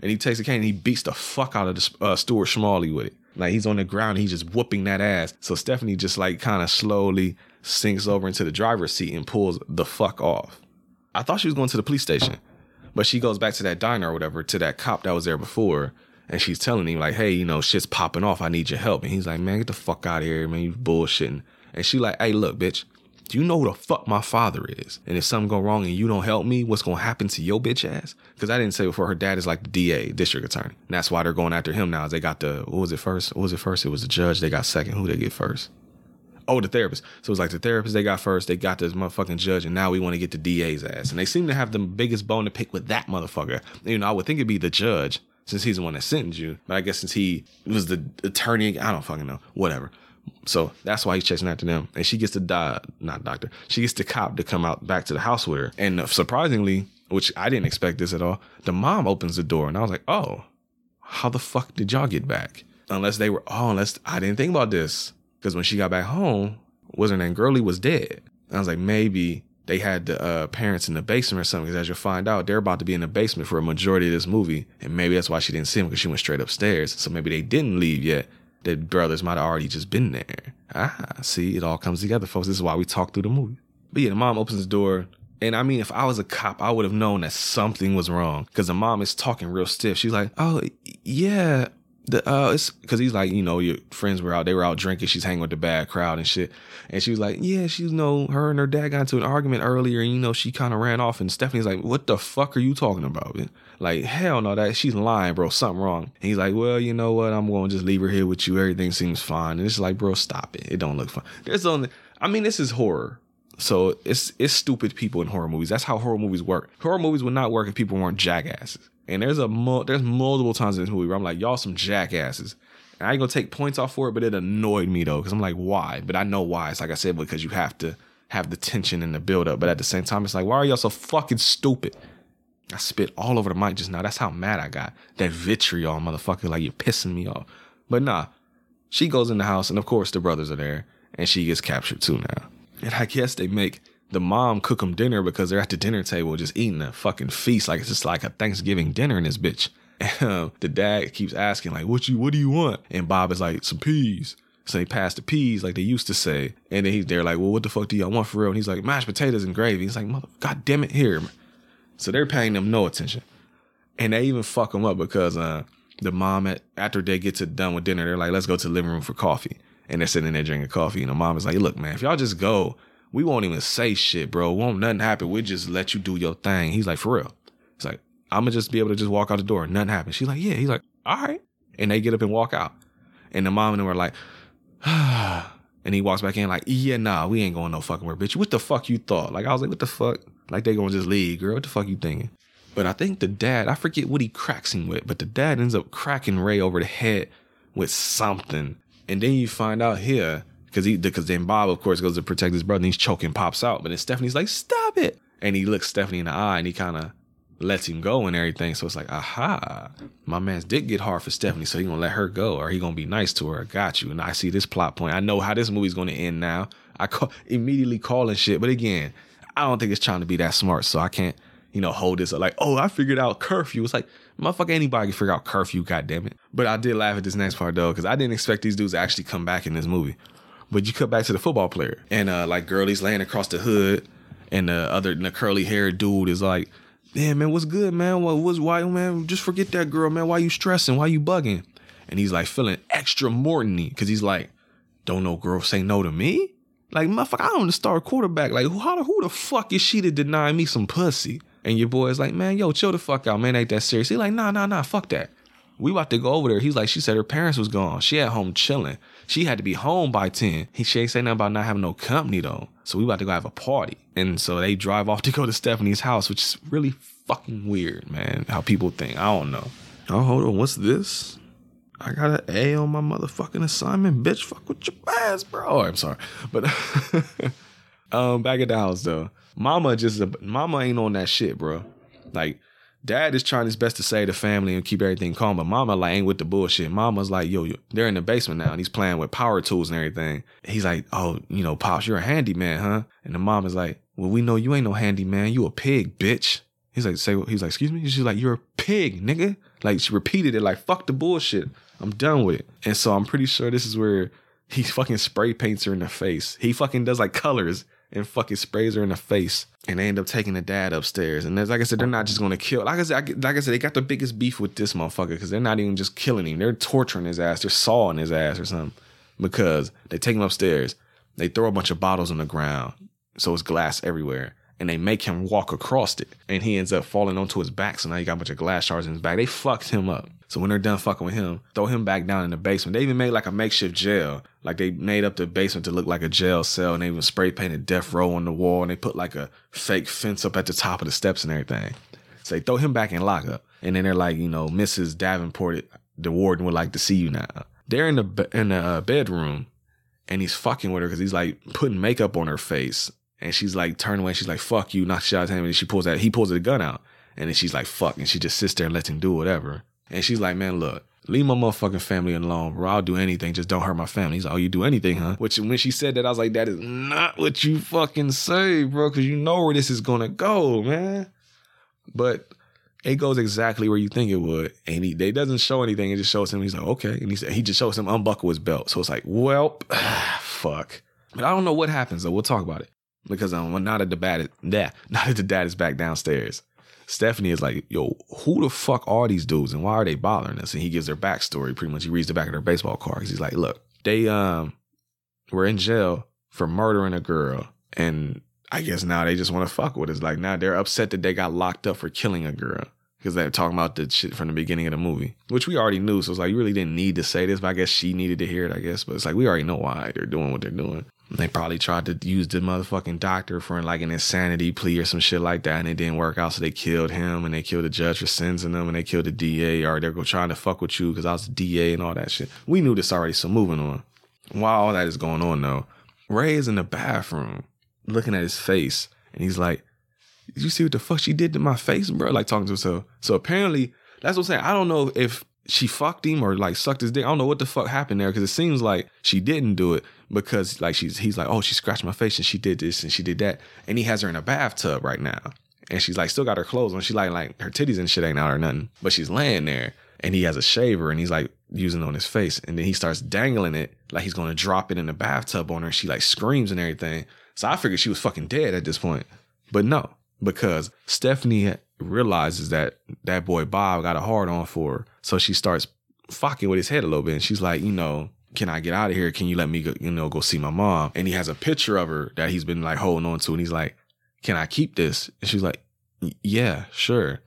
And he takes the cane and he beats the fuck out of the, uh, Stuart Smalley with it. Like he's on the ground and he's just whooping that ass. So Stephanie just like kind of slowly sinks over into the driver's seat and pulls the fuck off. I thought she was going to the police station, but she goes back to that diner or whatever, to that cop that was there before. And she's telling him like, hey, you know, shit's popping off. I need your help. And he's like, man, get the fuck out of here, man. You bullshitting. And she like, hey, look, bitch, do you know who the fuck my father is? And if something go wrong and you don't help me, what's gonna happen to your bitch ass? Because I didn't say before, her dad is like the DA, district attorney. And that's why they're going after him now. Is they got the what was it first? What was it first? It was the judge. They got second. Who they get first? Oh, the therapist. So it was like the therapist they got first. They got this motherfucking judge, and now we want to get the DA's ass. And they seem to have the biggest bone to pick with that motherfucker. You know, I would think it'd be the judge since he's the one that sentenced you. But I guess since he was the attorney, I don't fucking know. Whatever. So that's why he's chasing after them. And she gets the die, not doctor. She gets the cop to come out back to the house with her. And uh, surprisingly, which I didn't expect this at all, the mom opens the door, and I was like, oh, how the fuck did y'all get back? Unless they were, oh, unless I didn't think about this. Because when she got back home, was her name Girlie was dead. And I was like, maybe they had the uh, parents in the basement or something. Because as you'll find out, they're about to be in the basement for a majority of this movie. And maybe that's why she didn't see him because she went straight upstairs. So maybe they didn't leave yet. The brothers might have already just been there. Ah, see, it all comes together, folks. This is why we talk through the movie. But yeah, the mom opens the door. And I mean, if I was a cop, I would have known that something was wrong because the mom is talking real stiff. She's like, "Oh, yeah, the uh it's because he's like you know your friends were out they were out drinking she's hanging with the bad crowd and shit and she was like yeah she you know her and her dad got into an argument earlier and you know she kind of ran off and stephanie's like what the fuck are you talking about man? like hell no that she's lying bro something wrong and he's like well you know what i'm gonna just leave her here with you everything seems fine and it's like bro stop it it don't look fun there's only i mean this is horror so it's it's stupid people in horror movies. That's how horror movies work. Horror movies would not work if people weren't jackasses. And there's a mo- there's multiple times in this movie where I'm like, y'all some jackasses. And I ain't gonna take points off for it, but it annoyed me though, because I'm like, why? But I know why. It's like I said, because you have to have the tension and the build up. But at the same time, it's like, why are y'all so fucking stupid? I spit all over the mic just now. That's how mad I got. That vitriol, motherfucker, like you're pissing me off. But nah, she goes in the house, and of course the brothers are there, and she gets captured too now. And I guess they make the mom cook them dinner because they're at the dinner table just eating a fucking feast like it's just like a Thanksgiving dinner in this bitch. <laughs> And um, the dad keeps asking like, "What you? What do you want?" And Bob is like, "Some peas." So they pass the peas like they used to say. And then he's they're like, well, what the fuck do y'all want for real? And he's like, mashed potatoes and gravy. He's like, mother, god damn it, here. So they're paying them no attention. And they even fuck them up because uh, the mom, at, after they get to done with dinner, they're like, let's go to the living room for coffee. And they're sitting there drinking coffee. And the mom is like, look, man, if y'all just go, we won't even say shit, bro. Won't nothing happen. We'll just let you do your thing. He's like, for real. He's like, I'm gonna just be able to just walk out the door. Nothing happens. She's like, yeah. He's like, all right. And they get up and walk out. And the mom and them were like, ah. <sighs> and he walks back in like, yeah, nah, we ain't going no fucking where, bitch. What the fuck you thought? Like I was like, what the fuck? Like they gonna just leave, girl. What the fuck you thinking? But I think the dad, I forget what he cracks him with, but the dad ends up cracking Ray over the head with something. And then you find out here, because he because then Bob, of course, goes to protect his brother and he's choking, pops out. But then Stephanie's like, stop it. And he looks Stephanie in the eye and he kind of lets him go and everything. So it's like, aha, my man's dick get hard for Stephanie, so he gonna let her go or he gonna be nice to her. I got you. And I see this plot point. I know how this movie's gonna end now. I call immediately calling shit. But again, I don't think it's trying to be that smart, so I can't, you know, hold this up like, oh, I figured out curfew. It's like, motherfucker, anybody can figure out curfew, god damn it. But I did laugh at this next part though, because I didn't expect these dudes to actually come back in this movie. But you cut back to the football player, and uh like girlie's laying across the hood, and the other the curly haired dude is like, yeah, man, what's good, man? What was why, man? Just forget that girl, man. Why you stressing? Why you bugging? And he's like feeling extra Mortony because he's like, don't no girl say no to me. Like, motherfucker, I don't the star quarterback. Like, who, who the fuck is she to deny me some pussy? And your boy is like, man, yo, chill the fuck out, man. Ain't that serious? He's like, nah, nah, nah, fuck that. We about to go over there. He's like, she said her parents was gone. She at home chilling. She had to be home by 10. He she ain't say nothing about not having no company though. So we about to go have a party. And so they drive off to go to Stephanie's house, which is really fucking weird, man. How people think. I don't know. Oh, hold on. What's this? I got an A on my motherfucking assignment, bitch. Fuck with your ass, bro. Oh, I'm sorry, but <laughs> um, back at the house though, Mama just Mama ain't on that shit, bro. Like, Dad is trying his best to save the family and keep everything calm, but Mama like ain't with the bullshit. Mama's like, yo, yo, they're in the basement now, and he's playing with power tools and everything. He's like, oh, you know, pops, you're a handyman, huh? And the mom is like, well, we know you ain't no handyman. You a pig, bitch. He's like, say, he's like, excuse me. She's like, you're a pig, nigga. Like she repeated it, like, fuck the bullshit. I'm done with it. And so I'm pretty sure this is where he fucking spray paints her in the face. He fucking does like colors and fucking sprays her in the face. And they end up taking the dad upstairs. And there's, like I said, they're not just gonna kill. Like I said, like I said, they got the biggest beef with this motherfucker because they're not even just killing him. They're torturing his ass. They're sawing his ass or something because they take him upstairs. They throw a bunch of bottles on the ground, so it's glass everywhere. And they make him walk across it, and he ends up falling onto his back. So now you got a bunch of glass shards in his back. They fucked him up. So when they're done fucking with him, throw him back down in the basement. They even made like a makeshift jail. Like they made up the basement to look like a jail cell and they even spray painted death row on the wall and they put like a fake fence up at the top of the steps and everything. So they throw him back in lockup. And then they're like, you know, Mrs. Davenport, the warden would like to see you now. They're in the in the uh, bedroom and he's fucking with her because he's like putting makeup on her face. And she's like turning away. She's like, fuck you, not shot at him. And she pulls that, he pulls the gun out. And then she's like, fuck. And she just sits there and lets him do whatever. And she's like, man, look, leave my motherfucking family alone, bro. I'll do anything. Just don't hurt my family. He's like, oh, you do anything, huh? Which when she said that, I was like, that is not what you fucking say, bro. Cause you know where this is gonna go, man. But it goes exactly where you think it would. And he doesn't show anything. It just shows him, he's like, okay. And he said he just shows him unbuckle his belt. So it's like, well, <sighs> fuck. But I don't know what happens though. We'll talk about it. Because um, now that the yeah, now that the dad is back downstairs. Stephanie is like, yo, who the fuck are these dudes and why are they bothering us? And he gives their backstory pretty much. He reads the back of their baseball cards. He's like, look, they um were in jail for murdering a girl. And I guess now they just want to fuck with us. Like now they're upset that they got locked up for killing a girl. Because they're talking about the shit from the beginning of the movie, which we already knew. So it's like, you really didn't need to say this, but I guess she needed to hear it, I guess. But it's like, we already know why they're doing what they're doing. They probably tried to use the motherfucking doctor for like an insanity plea or some shit like that, and it didn't work out. So they killed him, and they killed the judge for sentencing them, and they killed the DA, or they're trying to fuck with you because I was DA and all that shit. We knew this already. So moving on. While all that is going on, though, Ray is in the bathroom looking at his face, and he's like, "Did you see what the fuck she did to my face, bro?" Like talking to himself. So apparently, that's what I'm saying. I don't know if she fucked him or like sucked his dick. I don't know what the fuck happened there because it seems like she didn't do it because like she's he's like, oh, she scratched my face and she did this and she did that. And he has her in a bathtub right now. And she's like still got her clothes on. She like like her titties and shit ain't out or nothing. But she's laying there and he has a shaver and he's like using it on his face. And then he starts dangling it like he's gonna drop it in the bathtub on her. She like screams and everything. So I figured she was fucking dead at this point. But no, because Stephanie realizes that that boy Bob got a hard on for her. So she starts fucking with his head a little bit. And she's like, you know, can I get out of here? Can you let me go, you know, go see my mom? And he has a picture of her that he's been like holding on to. And he's like, can I keep this? And she's like, yeah, sure.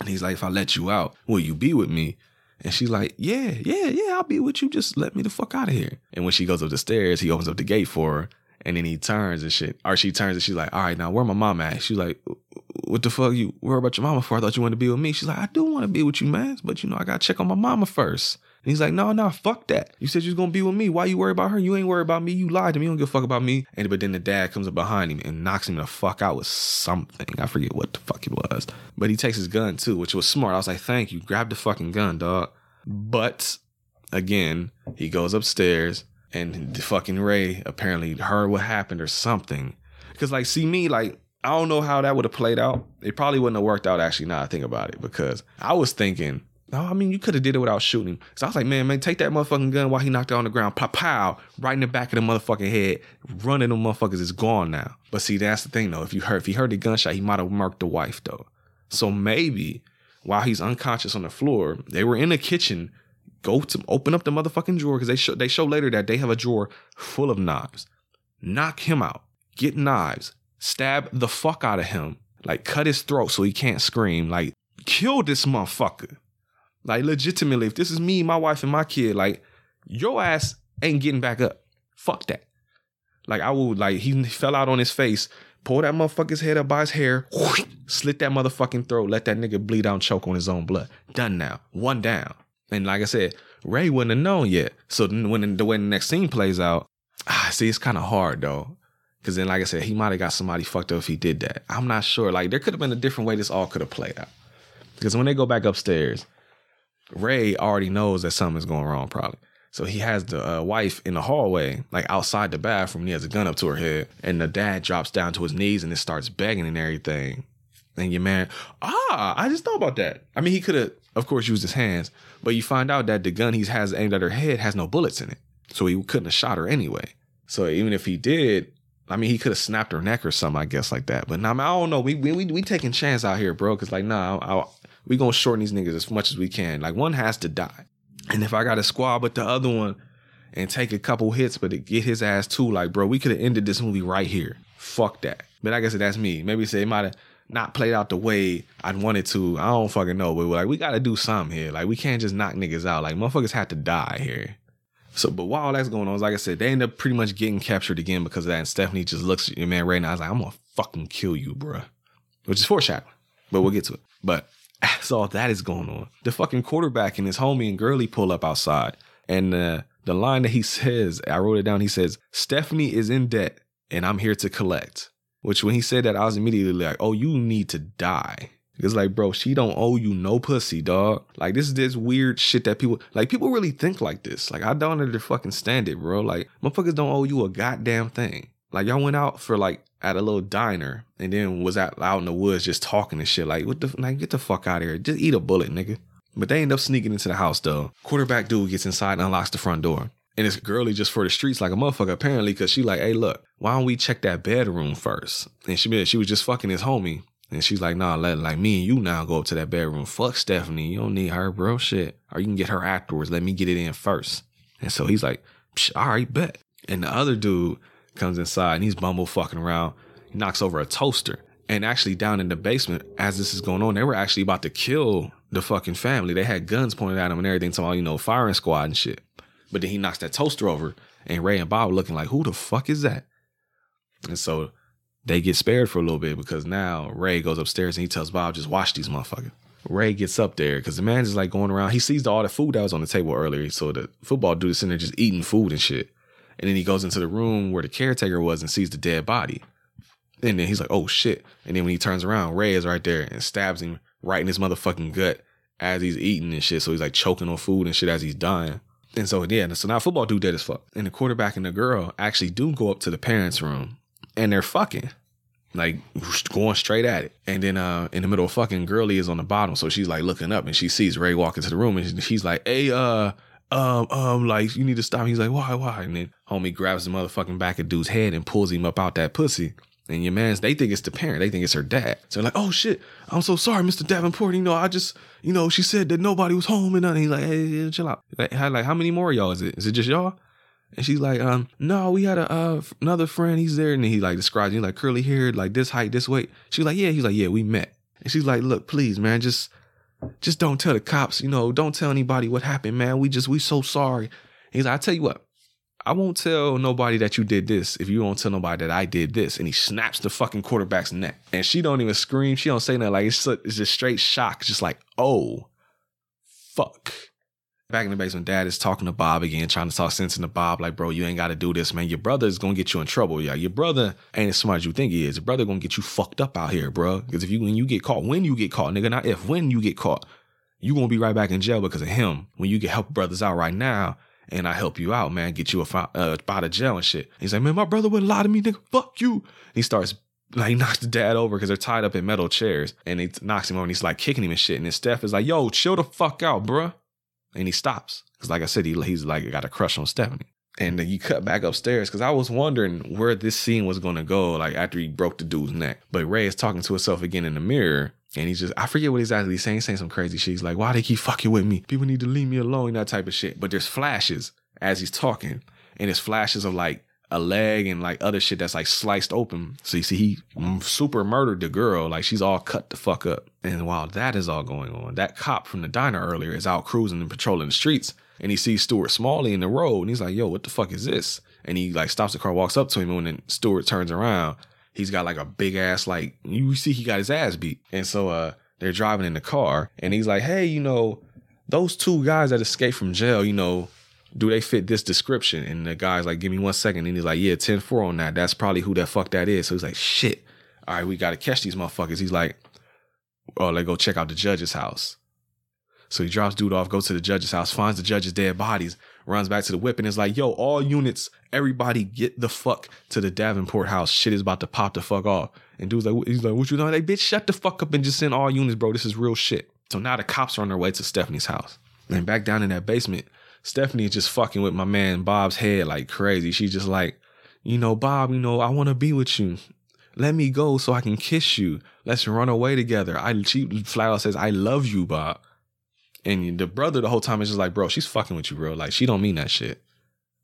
And he's like, if I let you out, will you be with me? And she's like, yeah, yeah, yeah, I'll be with you. Just let me the fuck out of here. And when she goes up the stairs, he opens up the gate for her. And then he turns and shit. Or she turns and she's like, all right, now where my mom at? She's like, what the fuck you worry about your mama for? I thought you wanted to be with me. She's like, I do want to be with you, man. But you know, I gotta check on my mama first. And he's like, no, no, fuck that. You said you was gonna be with me. Why you worry about her? You ain't worry about me. You lied to me. You don't give a fuck about me. And but then the dad comes up behind him and knocks him the fuck out with something. I forget what the fuck it was. But he takes his gun too, which was smart. I was like, thank you. Grab the fucking gun, dog. But again, he goes upstairs and the fucking Ray apparently heard what happened or something. Cause like, see me, like, I don't know how that would have played out. It probably wouldn't have worked out actually now I think about it. Because I was thinking, no, I mean you could have did it without shooting. So I was like, man, man, take that motherfucking gun while he knocked it on the ground. Pow, pow, right in the back of the motherfucking head. Running them motherfuckers is gone now. But see, that's the thing though. If you heard if he heard the gunshot, he might have murked the wife though. So maybe while he's unconscious on the floor, they were in the kitchen. Go to open up the motherfucking drawer because they show they show later that they have a drawer full of knives. Knock him out. Get knives. Stab the fuck out of him. Like cut his throat so he can't scream. Like kill this motherfucker. Like legitimately, if this is me, my wife, and my kid, like your ass ain't getting back up. Fuck that. Like I would like he fell out on his face, pull that motherfucker's head up by his hair, whoosh, <laughs> slit that motherfucking throat, let that nigga bleed out and choke on his own blood. Done now. One down. And like I said, Ray wouldn't have known yet. So then when the way the next scene plays out, ah, see, it's kind of hard though. Cause then, like I said, he might have got somebody fucked up if he did that. I'm not sure. Like there could have been a different way this all could have played out. Because when they go back upstairs, Ray already knows that something's going wrong, probably. So he has the uh, wife in the hallway, like outside the bathroom. And he has a gun up to her head, and the dad drops down to his knees and it starts begging and everything. And your man, ah, I just thought about that. I mean, he could have, of course, used his hands, but you find out that the gun he has aimed at her head has no bullets in it, so he couldn't have shot her anyway. So even if he did, I mean, he could have snapped her neck or something, I guess, like that. But now, I, I don't know. We we we, we taking chance out here, bro. Cause like, nah, I, I, we gonna shorten these niggas as much as we can. Like one has to die, and if I got to squab with the other one and take a couple hits, but to get his ass too, like, bro, we could have ended this movie right here. Fuck that. But I guess that's me. Maybe say it might have not played out the way I'd wanted to. I don't fucking know. But like, we got to do something here. Like, we can't just knock niggas out. Like, motherfuckers have to die here. So, but while that's going on, like I said, they end up pretty much getting captured again because of that. And Stephanie just looks at your man right now. I was like, I'm gonna fucking kill you, bruh. Which is foreshadowing, but we'll get to it. But as all that is going on, the fucking quarterback and his homie and girlie pull up outside. And uh, the line that he <laughs> says, I wrote it down. He says, Stephanie is in debt and I'm here to collect. Which when he said that, I was immediately like, oh, you need to die. It's like, bro, she don't owe you no pussy, dog. Like this is this weird shit that people like. People really think like this. Like I don't under fucking stand it, bro. Like motherfuckers don't owe you a goddamn thing. Like y'all went out for like at a little diner and then was out out in the woods just talking and shit. Like what the like get the fuck out of here. Just eat a bullet, nigga. But they end up sneaking into the house though. Quarterback dude gets inside and unlocks the front door. And it's girly just for the streets like a motherfucker apparently because she like, hey look, why don't we check that bedroom first? And she she was just fucking his homie. And she's like, nah, let like me and you now go up to that bedroom. Fuck Stephanie. You don't need her, bro. Shit. Or you can get her afterwards. Let me get it in first. And so he's like, all right, bet. And the other dude comes inside and he's bumble fucking around. He knocks over a toaster. And actually down in the basement, as this is going on, they were actually about to kill the fucking family. They had guns pointed at them and everything, talking about, you know, firing squad and shit. But then he knocks that toaster over and Ray and Bob looking like, who the fuck is that? And so they get spared for a little bit because now Ray goes upstairs and he tells Bob, just watch these motherfuckers. Ray gets up there because the man is like going around. He sees all the food that was on the table earlier. So the football dude is sitting there just eating food and shit. And then he goes into the room where the caretaker was and sees the dead body. And then he's like, oh shit. And then when he turns around, Ray is right there and stabs him right in his motherfucking gut as he's eating and shit. So he's like choking on food and shit as he's dying. And so yeah, so now football dude dead as fuck. And the quarterback and the girl actually do go up to the parents' room and they're fucking like going straight at it. And then uh in the middle of fucking girlie is on the bottom. So she's like looking up and she sees Ray walk into the room and she's like, Hey, uh, um, um, like you need to stop. He's like, why, why? And then homie grabs the motherfucking back of dude's head and pulls him up out that pussy. And your man's, they think it's the parent. They think it's her dad. So like, oh shit, I'm so sorry, Mr. Davenport. You know, I just, you know, she said that nobody was home and nothing. He's like, hey, hey, chill out. Like, how, like, how many more y'all is it? Is it just y'all? And she's like, um, no, we had a uh, another friend. He's there, and he like describes you like curly haired, like this height, this weight. She's like, yeah. He's like, yeah, we met. And she's like, look, please, man, just just don't tell the cops. You know, don't tell anybody what happened, man. We just we so sorry. He's like, I tell you what, I won't tell nobody that you did this if you won't tell nobody that I did this. And he snaps the fucking quarterback's neck. And she don't even scream. She don't say nothing. Like it's, it's just straight shock. Just like, oh, fuck. Back in the basement, dad is talking to Bob again, trying to talk sense into Bob. Like, bro, you ain't got to do this, man. Your brother is gonna get you in trouble. Yeah, your brother ain't as smart as you think he is. Your brother gonna get you fucked up out here, bro. Because if you when you get caught, when you get caught, nigga, not if when you get caught, you gonna be right back in jail because of him. When you get help brothers out right now, and I help you out, man, get you a, uh, out of jail and shit. He's like, man, my brother wouldn't lie to me, nigga. Fuck you. And he starts like <laughs> knocks the dad over because they're tied up in metal chairs, and he knocks him over and he's like kicking him and shit. And then Steph is like, yo, chill the fuck out, bruh. And he stops because, like I said, he, he's like got a crush on Stephanie. And then you cut back upstairs because I was wondering where this scene was going to go, like after he broke the dude's neck. But Ray is talking to himself again in the mirror, and he's just, I forget what exactly he's saying. Saying some crazy shit. He's like, why they keep fucking with me? People need to leave me alone, that type of shit. But there's flashes as he's talking, and it's flashes of like a leg and like other shit that's like sliced open. So you see, he super murdered the girl. Like she's all cut the fuck up. And while that is all going on, that cop from the diner earlier is out cruising and patrolling the streets. And he sees Stuart Smalley in the road and he's like, yo, what the fuck is this? And he like stops the car, walks up to him. And when Stuart turns around, he's got like a big ass, like you see he got his ass beat. And so, uh, they're driving in the car and he's like, hey, you know, those two guys that escaped from jail, you know, do they fit this description? And the guy's like, give me one second. And he's like, yeah, 10 4 on that. That's probably who that fuck that is. So he's like, shit. All right, we got to catch these motherfuckers. He's like, oh, let go check out the judge's house. So he drops dude off, goes to the judge's house, finds the judge's dead bodies, runs back to the whip, and is like, yo, all units, everybody get the fuck to the Davenport house. Shit is about to pop the fuck off. And dude's like, he's like, what you doing? Like, bitch, shut the fuck up and just send all units, bro. This is real shit. So now the cops are on their way to Stephanie's house. And back down in that basement, Stephanie is just fucking with my man Bob's head like crazy. She's just like, you know, Bob, you know, I want to be with you. Let me go so I can kiss you. Let's run away together. I she flat out says, I love you, Bob. And the brother the whole time is just like, bro, she's fucking with you, bro. Like she don't mean that shit.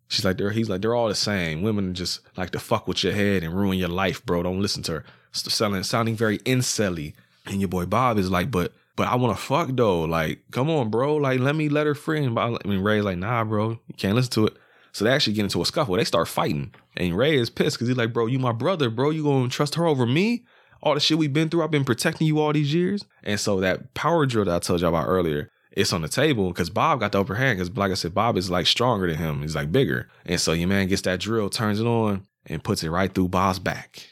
She's like, they're he's like, they're all the same. Women just like to fuck with your head and ruin your life, bro. Don't listen to her. Selling, sounding very incelly. And your boy Bob is like, but but I want to fuck though. Like, come on, bro. Like, let me let her friend. But I mean, Ray's like, nah, bro, you can't listen to it. So they actually get into a scuffle. They start fighting, and Ray is pissed because he's like, bro, you my brother, bro. You gonna trust her over me? All the shit we've been through, I've been protecting you all these years. And so that power drill that I told you about earlier, it's on the table because Bob got the upper hand. Because like I said, Bob is like stronger than him. He's like bigger. And so your man gets that drill, turns it on, and puts it right through Bob's back.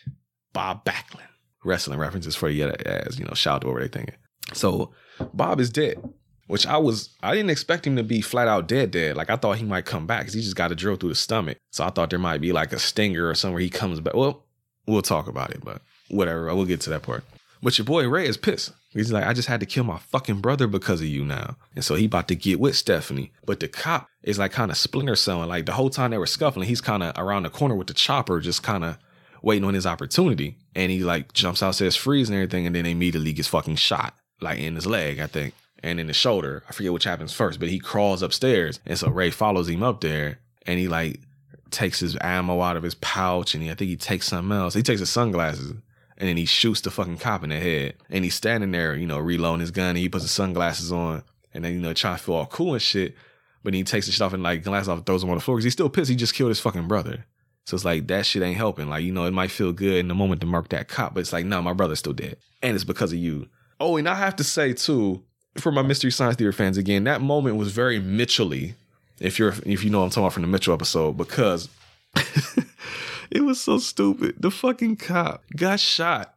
Bob Backlund. Wrestling references for you as you know, shout out to whatever they thinking. So Bob is dead, which I was, I didn't expect him to be flat out dead, dead. Like I thought he might come back because he just got a drill through the stomach. So I thought there might be like a stinger or somewhere he comes back. Well, we'll talk about it, but whatever. We'll get to that part. But your boy Ray is pissed. He's like, I just had to kill my fucking brother because of you now. And so he about to get with Stephanie. But the cop is like kind of Splinter Celling. Like the whole time they were scuffling, he's kind of around the corner with the chopper, just kind of waiting on his opportunity. And he like jumps out, says freeze and everything, and then immediately gets fucking shot like in his leg, I think, and in the shoulder. I forget which happens first, but he crawls upstairs. And so Ray follows him up there and he like takes his ammo out of his pouch and he, I think he takes something else. He takes his sunglasses and then he shoots the fucking cop in the head. And he's standing there, you know, reloading his gun and he puts his sunglasses on and then, you know, trying to feel all cool and shit. But he takes the shit off and like glass off, throws him on the floor because he's still pissed. He just killed his fucking brother. So it's like that shit ain't helping. Like, you know, it might feel good in the moment to mark that cop, but it's like, no, nah, my brother's still dead. And it's because of you. Oh, and I have to say too, for my Mystery Science Theater fans again, that moment was very Mitchell-y. If you're if you know what I'm talking about from the Mitchell episode, because <laughs> it was so stupid. The fucking cop got shot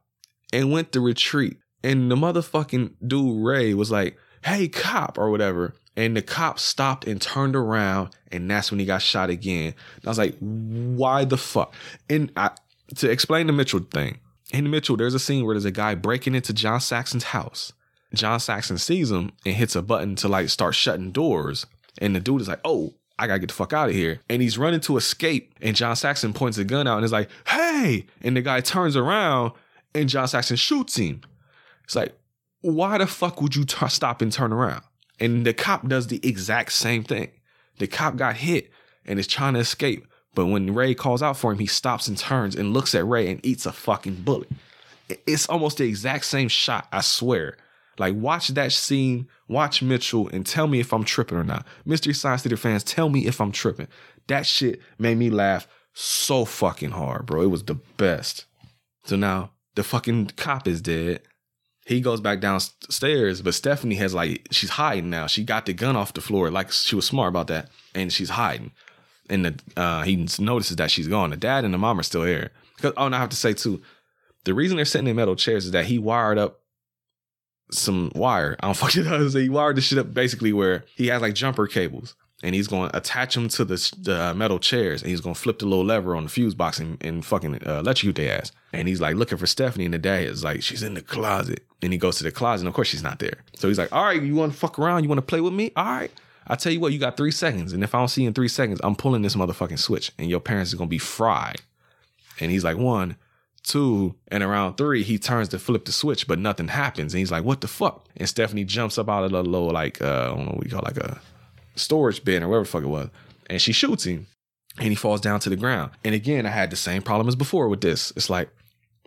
and went to retreat. And the motherfucking dude Ray was like, hey, cop, or whatever. And the cop stopped and turned around, and that's when he got shot again. And I was like, why the fuck? And I, to explain the Mitchell thing, in Mitchell, there's a scene where there's a guy breaking into John Saxon's house. John Saxon sees him and hits a button to like start shutting doors. And the dude is like, oh, I gotta get the fuck out of here. And he's running to escape. And John Saxon points a gun out and is like, hey. And the guy turns around and John Saxon shoots him. It's like, why the fuck would you t- stop and turn around? And the cop does the exact same thing. The cop got hit and is trying to escape. But when Ray calls out for him, he stops and turns and looks at Ray and eats a fucking bullet. It's almost the exact same shot, I swear. Like, watch that scene, watch Mitchell, and tell me if I'm tripping or not. Mystery Science Theater fans, tell me if I'm tripping. That shit made me laugh so fucking hard, bro. It was the best. So now the fucking cop is dead. He goes back downstairs, but Stephanie has like she's hiding now. She got the gun off the floor, like she was smart about that, and she's hiding. And the uh, he notices that she's gone. The dad and the mom are still here. Because oh, and I have to say too, the reason they're sitting in metal chairs is that he wired up some wire. I don't <laughs> fucking know say. He wired the shit up basically where he has like jumper cables and he's going to attach them to the, the metal chairs and he's going to flip the little lever on the fuse box and, and fucking uh, electrocute their ass. And he's like looking for Stephanie and the dad is like, she's in the closet. And he goes to the closet and of course she's not there. So he's like, all right, you want to fuck around? You want to play with me? All right. I tell you what, you got three seconds. And if I don't see you in three seconds, I'm pulling this motherfucking switch and your parents are going to be fried. And he's like, one, two, and around three, he turns to flip the switch, but nothing happens. And he's like, what the fuck? And Stephanie jumps up out of the little, like, uh, I don't know what you call like a storage bin or whatever the fuck it was. And she shoots him and he falls down to the ground. And again, I had the same problem as before with this. It's like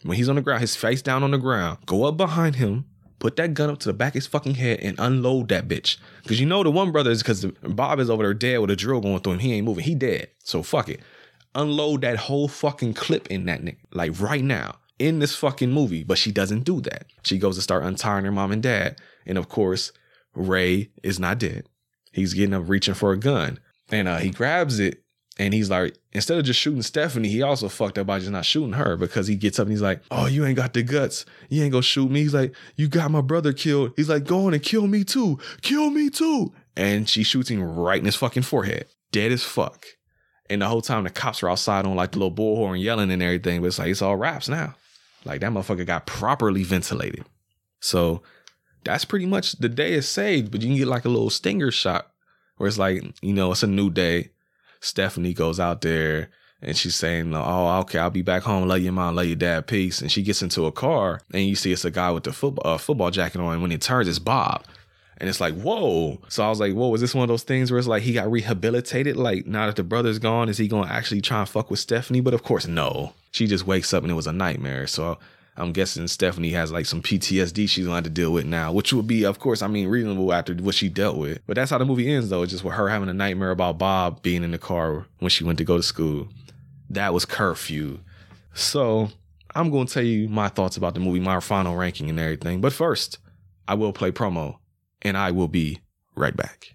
when he's on the ground, his face down on the ground, go up behind him, put that gun up to the back of his fucking head and unload that bitch. Cause you know the one brother is because Bob is over there dead with a drill going through him. He ain't moving. He dead. So fuck it. Unload that whole fucking clip in that nigga. Like right now. In this fucking movie. But she doesn't do that. She goes to start untying her mom and dad. And of course, Ray is not dead. He's getting up reaching for a gun. And uh, he grabs it and he's like, instead of just shooting Stephanie, he also fucked up by just not shooting her because he gets up and he's like, Oh, you ain't got the guts. You ain't gonna shoot me. He's like, You got my brother killed. He's like, Go on and kill me too. Kill me too. And she shoots him right in his fucking forehead. Dead as fuck. And the whole time the cops are outside on like the little bullhorn yelling and everything, but it's like it's all raps now. Like that motherfucker got properly ventilated. So that's pretty much the day is saved, but you can get like a little stinger shot where it's like, you know, it's a new day. Stephanie goes out there and she's saying, "Oh, okay, I'll be back home. Love your mom, love your dad, peace." And she gets into a car, and you see it's a guy with the football uh, football jacket on. And when he turns, it's Bob, and it's like, "Whoa!" So I was like, "Whoa, is this one of those things where it's like he got rehabilitated? Like now that the brother's gone, is he gonna actually try and fuck with Stephanie?" But of course, no. She just wakes up and it was a nightmare. So I'm guessing Stephanie has like some PTSD she's gonna have to deal with now, which would be, of course, I mean, reasonable after what she dealt with. But that's how the movie ends, though. It's just with her having a nightmare about Bob being in the car when she went to go to school. That was curfew. So I'm gonna tell you my thoughts about the movie, my final ranking and everything. But first, I will play promo, and I will be right back.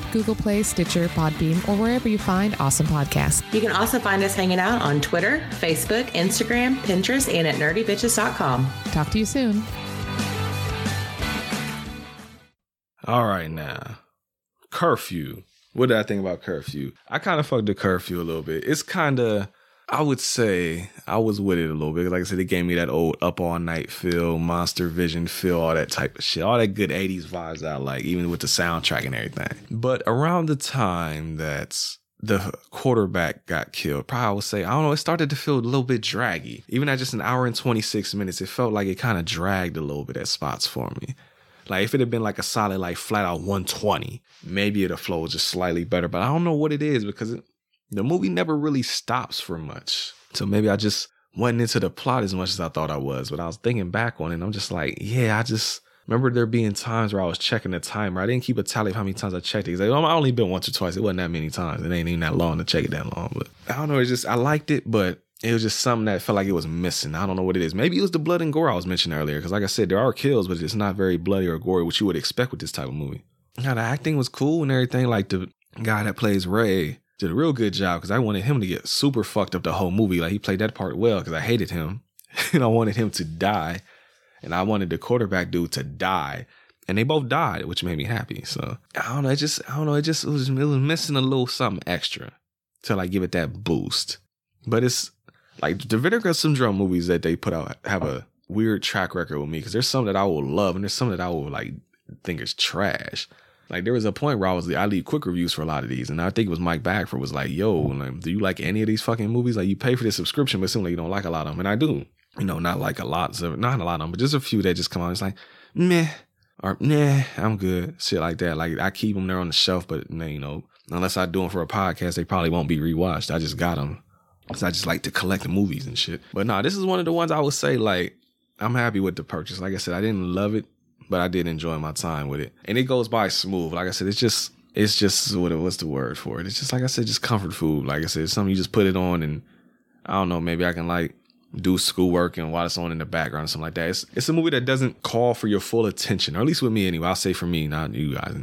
Google Play, Stitcher, Podbean, or wherever you find awesome podcasts. You can also find us hanging out on Twitter, Facebook, Instagram, Pinterest, and at nerdybitches.com. Talk to you soon. All right, now curfew. What did I think about curfew? I kind of fucked the curfew a little bit. It's kind of, I would say, I was with it a little bit. Like I said, it gave me that old up all night feel, monster vision feel, all that type of shit, all that good 80s vibes I like, even with the soundtrack and everything. But around the time that the quarterback got killed. Probably I would say, I don't know, it started to feel a little bit draggy. Even at just an hour and 26 minutes, it felt like it kind of dragged a little bit at spots for me. Like if it had been like a solid, like flat out 120, maybe it'd flow just slightly better. But I don't know what it is because it, the movie never really stops for much. So maybe I just wasn't into the plot as much as I thought I was. But I was thinking back on it and I'm just like, yeah, I just remember there being times where I was checking the timer. I didn't keep a tally of how many times I checked it. Like, I only been once or twice. It wasn't that many times. It ain't even that long to check it that long. But I don't know. It's just I liked it, but it was just something that felt like it was missing. I don't know what it is. Maybe it was the blood and gore I was mentioning earlier. Because like I said, there are kills, but it's not very bloody or gory, which you would expect with this type of movie. Now the acting was cool and everything. Like the guy that plays Ray did a real good job because I wanted him to get super fucked up the whole movie. Like he played that part well because I hated him <laughs> and I wanted him to die, and I wanted the quarterback dude to die. And they both died, which made me happy. So I don't know. It just I don't know. It just it was, it was missing a little something extra to like give it that boost. But it's like the Vinegar Syndrome movies that they put out have a weird track record with me because there's some that I will love and there's some that I will like think is trash. Like there was a point where I was I leave quick reviews for a lot of these, and I think it was Mike Bagford was like, "Yo, like, do you like any of these fucking movies? Like you pay for this subscription, but seemingly you don't like a lot of them." And I do, you know, not like a lot, of, not a lot of them, but just a few that just come out. It's like, meh, or nah, I'm good, shit like that. Like I keep them there on the shelf, but you know, unless I do them for a podcast, they probably won't be rewatched. I just got them because I just like to collect the movies and shit. But no, this is one of the ones I would say like I'm happy with the purchase. Like I said, I didn't love it but I did enjoy my time with it. And it goes by smooth. Like I said, it's just it's just what what's the word for it? It's just like I said, just comfort food. Like I said, something you just put it on and I don't know, maybe I can like do schoolwork and while it's on in the background or something like that. It's it's a movie that doesn't call for your full attention, or at least with me anyway. I'll say for me, not you guys.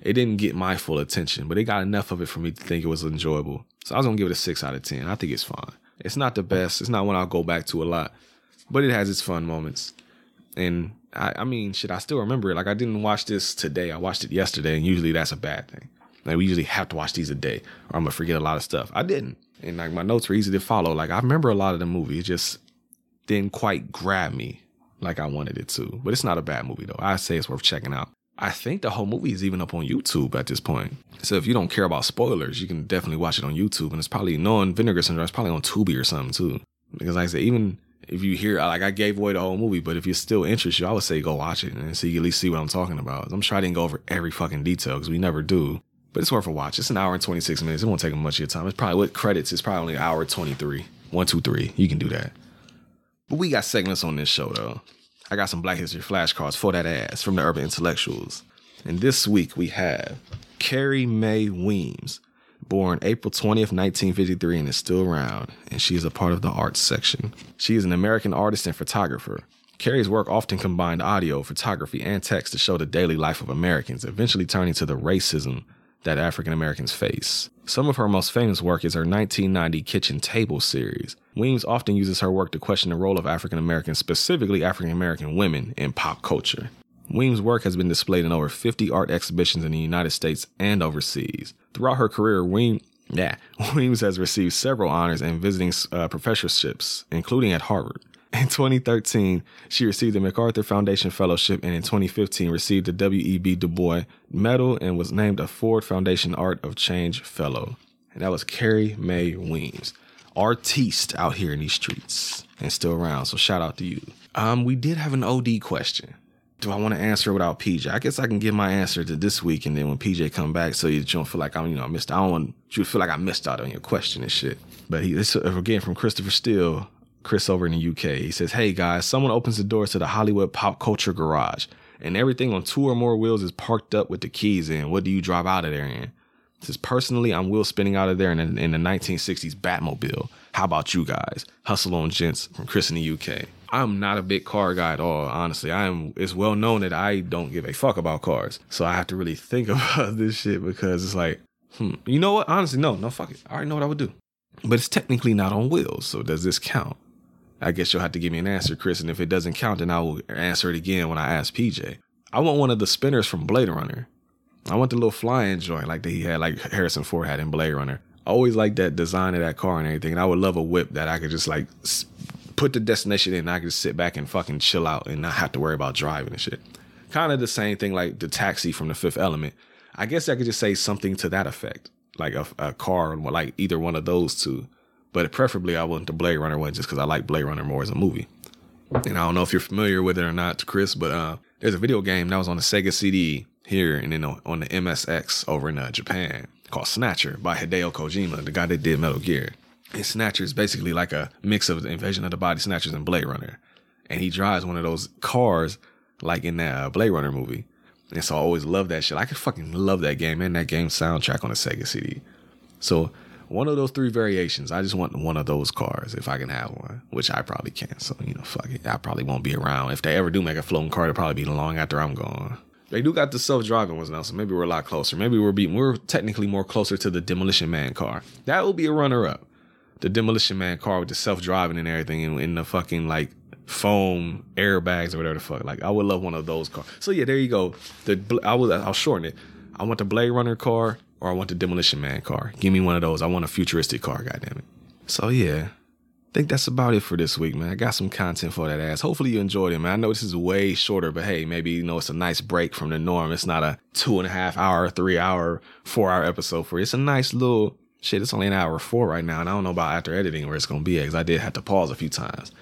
It didn't get my full attention, but it got enough of it for me to think it was enjoyable. So I was gonna give it a six out of ten. I think it's fine. It's not the best. It's not one I'll go back to a lot, but it has its fun moments. And I, I mean, shit, I still remember it. Like I didn't watch this today. I watched it yesterday, and usually that's a bad thing. Like we usually have to watch these a day, or I'm gonna forget a lot of stuff. I didn't, and like my notes were easy to follow. Like I remember a lot of the movie. It just didn't quite grab me like I wanted it to. But it's not a bad movie though. I say it's worth checking out. I think the whole movie is even up on YouTube at this point. So if you don't care about spoilers, you can definitely watch it on YouTube. And it's probably knowing Vinegar Syndrome. It's probably on Tubi or something too. Because like I said, even if you hear like I gave away the whole movie, but if you're still interested, I would say go watch it and see at least see what I'm talking about. I'm sure I didn't go over every fucking detail because we never do. But it's worth a watch. It's an hour and 26 minutes. It won't take much of your time. It's probably with credits, it's probably only an hour 23. One, two, three. You can do that. But we got segments on this show though. I got some Black History flashcards for that ass from the Urban Intellectuals. And this week we have Carrie Mae Weems born April 20th, 1953, and is still around, and she is a part of the arts section. She is an American artist and photographer. Carrie's work often combined audio, photography, and text to show the daily life of Americans, eventually turning to the racism that African Americans face. Some of her most famous work is her 1990 Kitchen Table series. Weems often uses her work to question the role of African Americans, specifically African American women, in pop culture. Weems' work has been displayed in over 50 art exhibitions in the United States and overseas. Throughout her career, Weems, yeah, <laughs> Weems has received several honors and visiting uh, professorships, including at Harvard. In 2013, she received the MacArthur Foundation Fellowship and in 2015 received the W.E.B. Du Bois Medal and was named a Ford Foundation Art of Change Fellow. And that was Carrie Mae Weems, artiste out here in these streets and still around. So shout out to you. Um, we did have an OD question do I want to answer without PJ? I guess I can give my answer to this week, and then when PJ come back, so you don't feel like I'm, you know, I missed. I don't want you to feel like I missed out on your question and shit. But he, this again from Christopher Steele, Chris over in the UK. He says, "Hey guys, someone opens the doors to the Hollywood pop culture garage, and everything on two or more wheels is parked up with the keys in. What do you drive out of there in?" Says personally, I'm wheel spinning out of there in, in the 1960s Batmobile. How about you guys? Hustle on gents from Chris in the UK. I'm not a big car guy at all, honestly. I am it's well known that I don't give a fuck about cars. So I have to really think <laughs> about this shit because it's like, hmm, you know what? Honestly, no, no, fuck it. I already know what I would do. But it's technically not on wheels, so does this count? I guess you'll have to give me an answer, Chris, and if it doesn't count, then I will answer it again when I ask PJ. I want one of the spinners from Blade Runner. I want the little flying joint like that he had, like Harrison Ford had in Blade Runner. I always like that design of that car and everything. And I would love a whip that I could just like put the destination in, and I can just sit back and fucking chill out and not have to worry about driving and shit. Kind of the same thing like the taxi from the Fifth Element. I guess I could just say something to that effect, like a, a car, like either one of those two. But preferably, I want the Blade Runner one just because I like Blade Runner more as a movie. And I don't know if you're familiar with it or not, Chris, but uh, there's a video game that was on the Sega CD here and then on the MSX over in uh, Japan called Snatcher by Hideo Kojima, the guy that did Metal Gear. And Snatcher is basically like a mix of the Invasion of the Body Snatchers and Blade Runner. And he drives one of those cars like in that uh, Blade Runner movie. And so I always love that shit. I could fucking love that game and that game soundtrack on the Sega CD. So one of those three variations, I just want one of those cars if I can have one, which I probably can't. So, you know, fuck it. I probably won't be around. If they ever do make a floating car, it'll probably be long after I'm gone. They do got the self driving ones now, so maybe we're a lot closer. Maybe we're we're technically more closer to the Demolition Man car. That will be a runner up. The Demolition Man car with the self driving and everything, and in the fucking like foam airbags or whatever the fuck. Like I would love one of those cars. So yeah, there you go. The I will I'll shorten it. I want the Blade Runner car or I want the Demolition Man car. Give me one of those. I want a futuristic car. Goddamn it. So yeah, I think that's about it for this week, man. I got some content for that ass. Hopefully you enjoyed it, man. I know this is way shorter, but hey, maybe you know it's a nice break from the norm. It's not a two and a half hour, three hour, four hour episode for you. It's a nice little shit. It's only an hour four right now, and I don't know about after editing where it's gonna be because I did have to pause a few times.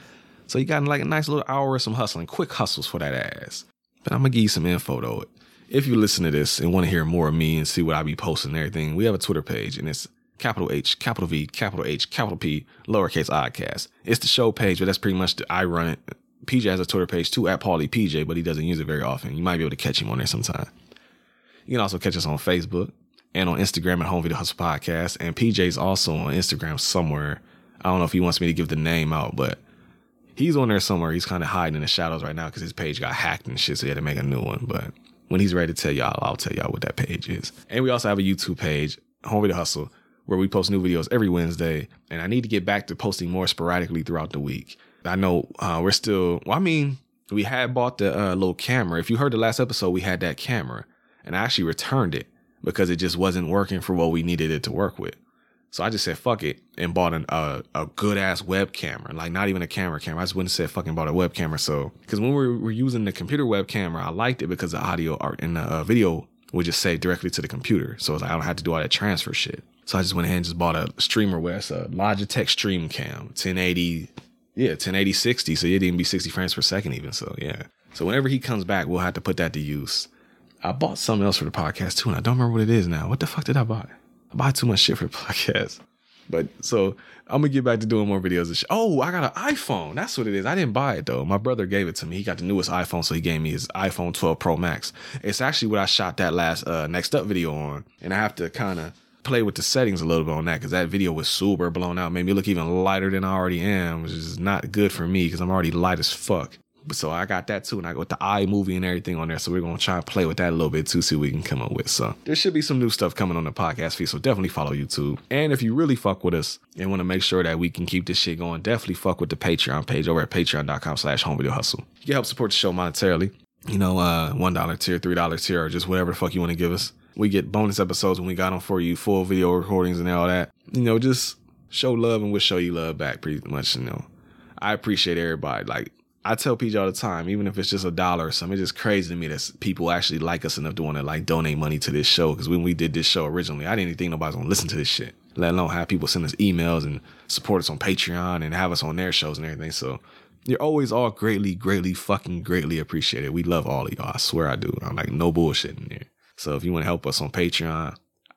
So you got like a nice little hour of some hustling, quick hustles for that ass. But I'm gonna give you some info though. If you listen to this and want to hear more of me and see what I be posting and everything, we have a Twitter page and it's capital H, capital V, capital H, capital P, lowercase oddcast. It's the show page, but that's pretty much the I run it. PJ has a Twitter page too at Paulie PJ, but he doesn't use it very often. You might be able to catch him on there sometime. You can also catch us on Facebook and on Instagram at Home Video Hustle Podcast. And PJ's also on Instagram somewhere. I don't know if he wants me to give the name out, but he's on there somewhere. He's kind of hiding in the shadows right now because his page got hacked and shit, so he had to make a new one. But when he's ready to tell y'all, I'll tell y'all what that page is. And we also have a YouTube page, Home Video Hustle, where we post new videos every Wednesday. And I need to get back to posting more sporadically throughout the week. I know uh, we're still, well, I mean, we had bought the uh, little camera. If you heard the last episode, we had that camera and I actually returned it because it just wasn't working for what we needed it to work with. So I just said fuck it and bought an, a good ass web camera, like not even a camera camera. I just wouldn't say fucking bought a web camera. So because when we were, using the computer web camera, I liked it because the audio art and the uh, video would just save directly to the computer. So like, I don't have to do all that transfer shit. So I just went ahead and just bought a streamer west, a Logitech Stream Cam, 1080, yeah, 1080 60. So it didn't even be 60 frames per second even. So yeah. So whenever he comes back, we'll have to put that to use. I bought something else for the podcast too, and I don't remember what it is now. What the fuck did I buy? I buy too much shit for the <laughs> podcast. But so I'm gonna get back to doing more videos. Shit. Oh, I got an iPhone. That's what it is. I didn't buy it though. My brother gave it to me. He got the newest iPhone, so he gave me his iPhone 12 Pro Max. It's actually what I shot that last uh, next up video on, and I have to kind of play with the settings a little bit on that because that video was super blown out. Made me look even lighter than I already am, which is not good for me because I'm already light as fuck. So I got that too, and I got the iMovie and everything on there. So we're gonna try and play with that a little bit too, see what we can come up with. So there should be some new stuff coming on the podcast feed. So definitely follow YouTube. And if you really fuck with us and want to make sure that we can keep this shit going, definitely fuck with the Patreon page over at patreon.com slash home video hustle. You can help support the show monetarily. You know, uh, one dollar tier, three dollar tier, or just whatever the fuck you want to give us. We get bonus episodes when we got them for you, full video recordings and all that. You know, just show love and we'll show you love back pretty much, you know. I appreciate everybody. Like I tell PJ all the time, even if it's just a dollar or something, it's just crazy to me that people actually like us enough to want to like donate money to this show. Because when we did this show originally, I didn't think nobody's gonna listen to this shit. Let alone have people send us emails and support us on Patreon and have us on their shows and everything. So you're always all greatly, greatly, fucking greatly appreciated. We love all of y'all. I swear I do. I'm like no bullshit in here. So if you want to help us on Patreon,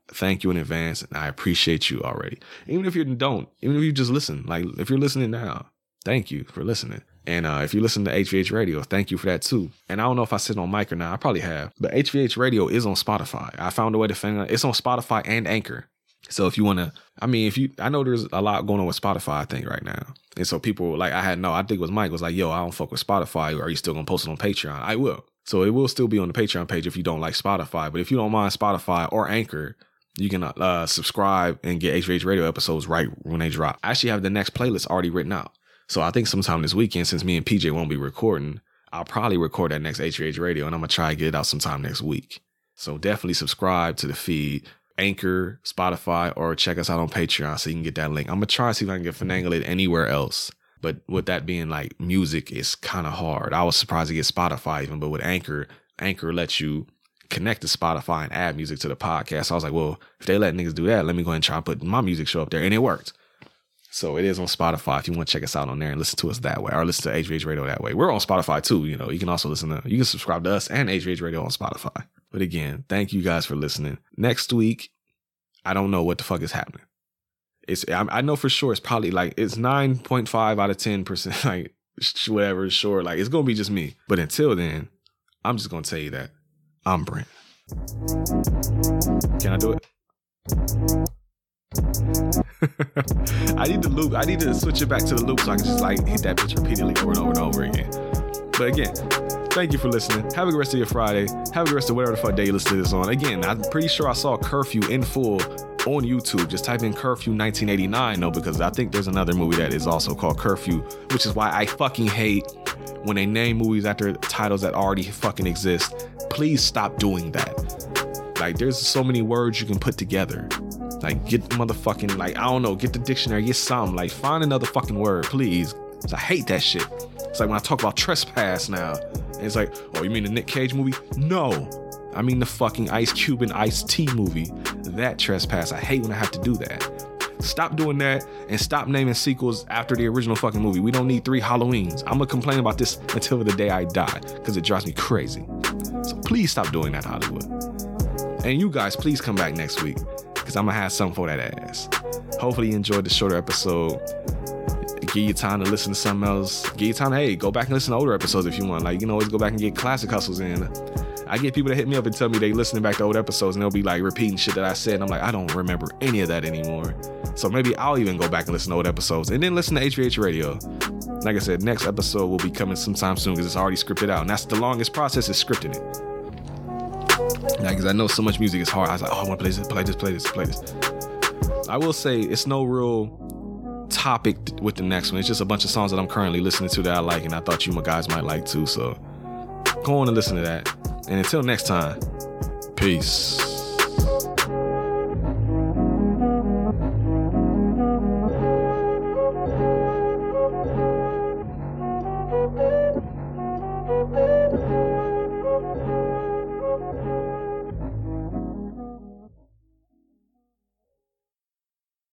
thank you in advance, and I appreciate you already. Even if you don't, even if you just listen, like if you're listening now, thank you for listening. And uh, if you listen to HVH Radio, thank you for that too. And I don't know if I sit on mic or not. I probably have. But HVH Radio is on Spotify. I found a way to find it. It's on Spotify and Anchor. So if you want to, I mean, if you, I know there's a lot going on with Spotify, I think right now. And so people like, I had no, I think it was Mike was like, yo, I don't fuck with Spotify. Are you still going to post it on Patreon? I will. So it will still be on the Patreon page if you don't like Spotify. But if you don't mind Spotify or Anchor, you can uh, subscribe and get HVH Radio episodes right when they drop. I actually have the next playlist already written out. So I think sometime this weekend, since me and PJ won't be recording, I'll probably record that next HVH radio and I'm gonna try to get it out sometime next week. So definitely subscribe to the feed, Anchor, Spotify, or check us out on Patreon so you can get that link. I'm gonna try to see if I can get finagle it anywhere else. But with that being like music, it's kind of hard. I was surprised to get Spotify even, but with Anchor, Anchor lets you connect to Spotify and add music to the podcast. So I was like, well, if they let niggas do that, let me go ahead and try and put my music show up there. And it worked. So it is on Spotify if you want to check us out on there and listen to us that way or listen to HVH Radio that way. We're on Spotify too. You know, you can also listen to, you can subscribe to us and HVH Radio on Spotify. But again, thank you guys for listening. Next week, I don't know what the fuck is happening. It's, I, know for sure it's probably like, it's 9.5 out of 10%, like whatever, sure. Like it's going to be just me. But until then, I'm just going to tell you that I'm Brent. Can I do it? <laughs> I need to loop. I need to switch it back to the loop so I can just like hit that bitch repeatedly over and over and over again. But again, Thank you for listening. Have a good rest of your Friday. Have a good rest of whatever the fuck day you listen to this on. Again, I'm pretty sure I saw Curfew in full on YouTube. Just type in Curfew 1989, no, because I think there's another movie that is also called Curfew, which is why I fucking hate when they name movies after titles that already fucking exist. Please stop doing that. Like, there's so many words you can put together. Like, get the motherfucking, like, I don't know, get the dictionary, get something. Like, find another fucking word, please. I hate that shit. It's like when I talk about trespass now. and It's like, oh, you mean the Nick Cage movie? No. I mean the fucking Ice Cube and Ice T movie. That trespass. I hate when I have to do that. Stop doing that and stop naming sequels after the original fucking movie. We don't need three Halloweens. I'm gonna complain about this until the day I die because it drives me crazy. So please stop doing that, Hollywood. And you guys, please come back next week because I'm gonna have something for that ass. Hopefully, you enjoyed the shorter episode. Give you time to listen to something else. Give you time to, hey, go back and listen to older episodes if you want. Like, you can always go back and get classic hustles in. I get people that hit me up and tell me they listening back to old episodes and they'll be like repeating shit that I said. And I'm like, I don't remember any of that anymore. So maybe I'll even go back and listen to old episodes and then listen to HVH Radio. Like I said, next episode will be coming sometime soon because it's already scripted out. And that's the longest process is scripting it. Like, because I know so much music is hard. I was like, oh, I want to play this, play this, play this, play this. I will say it's no real topic with the next one. It's just a bunch of songs that I'm currently listening to that I like, and I thought you my guys might like too. So go on and listen to that. And until next time, peace.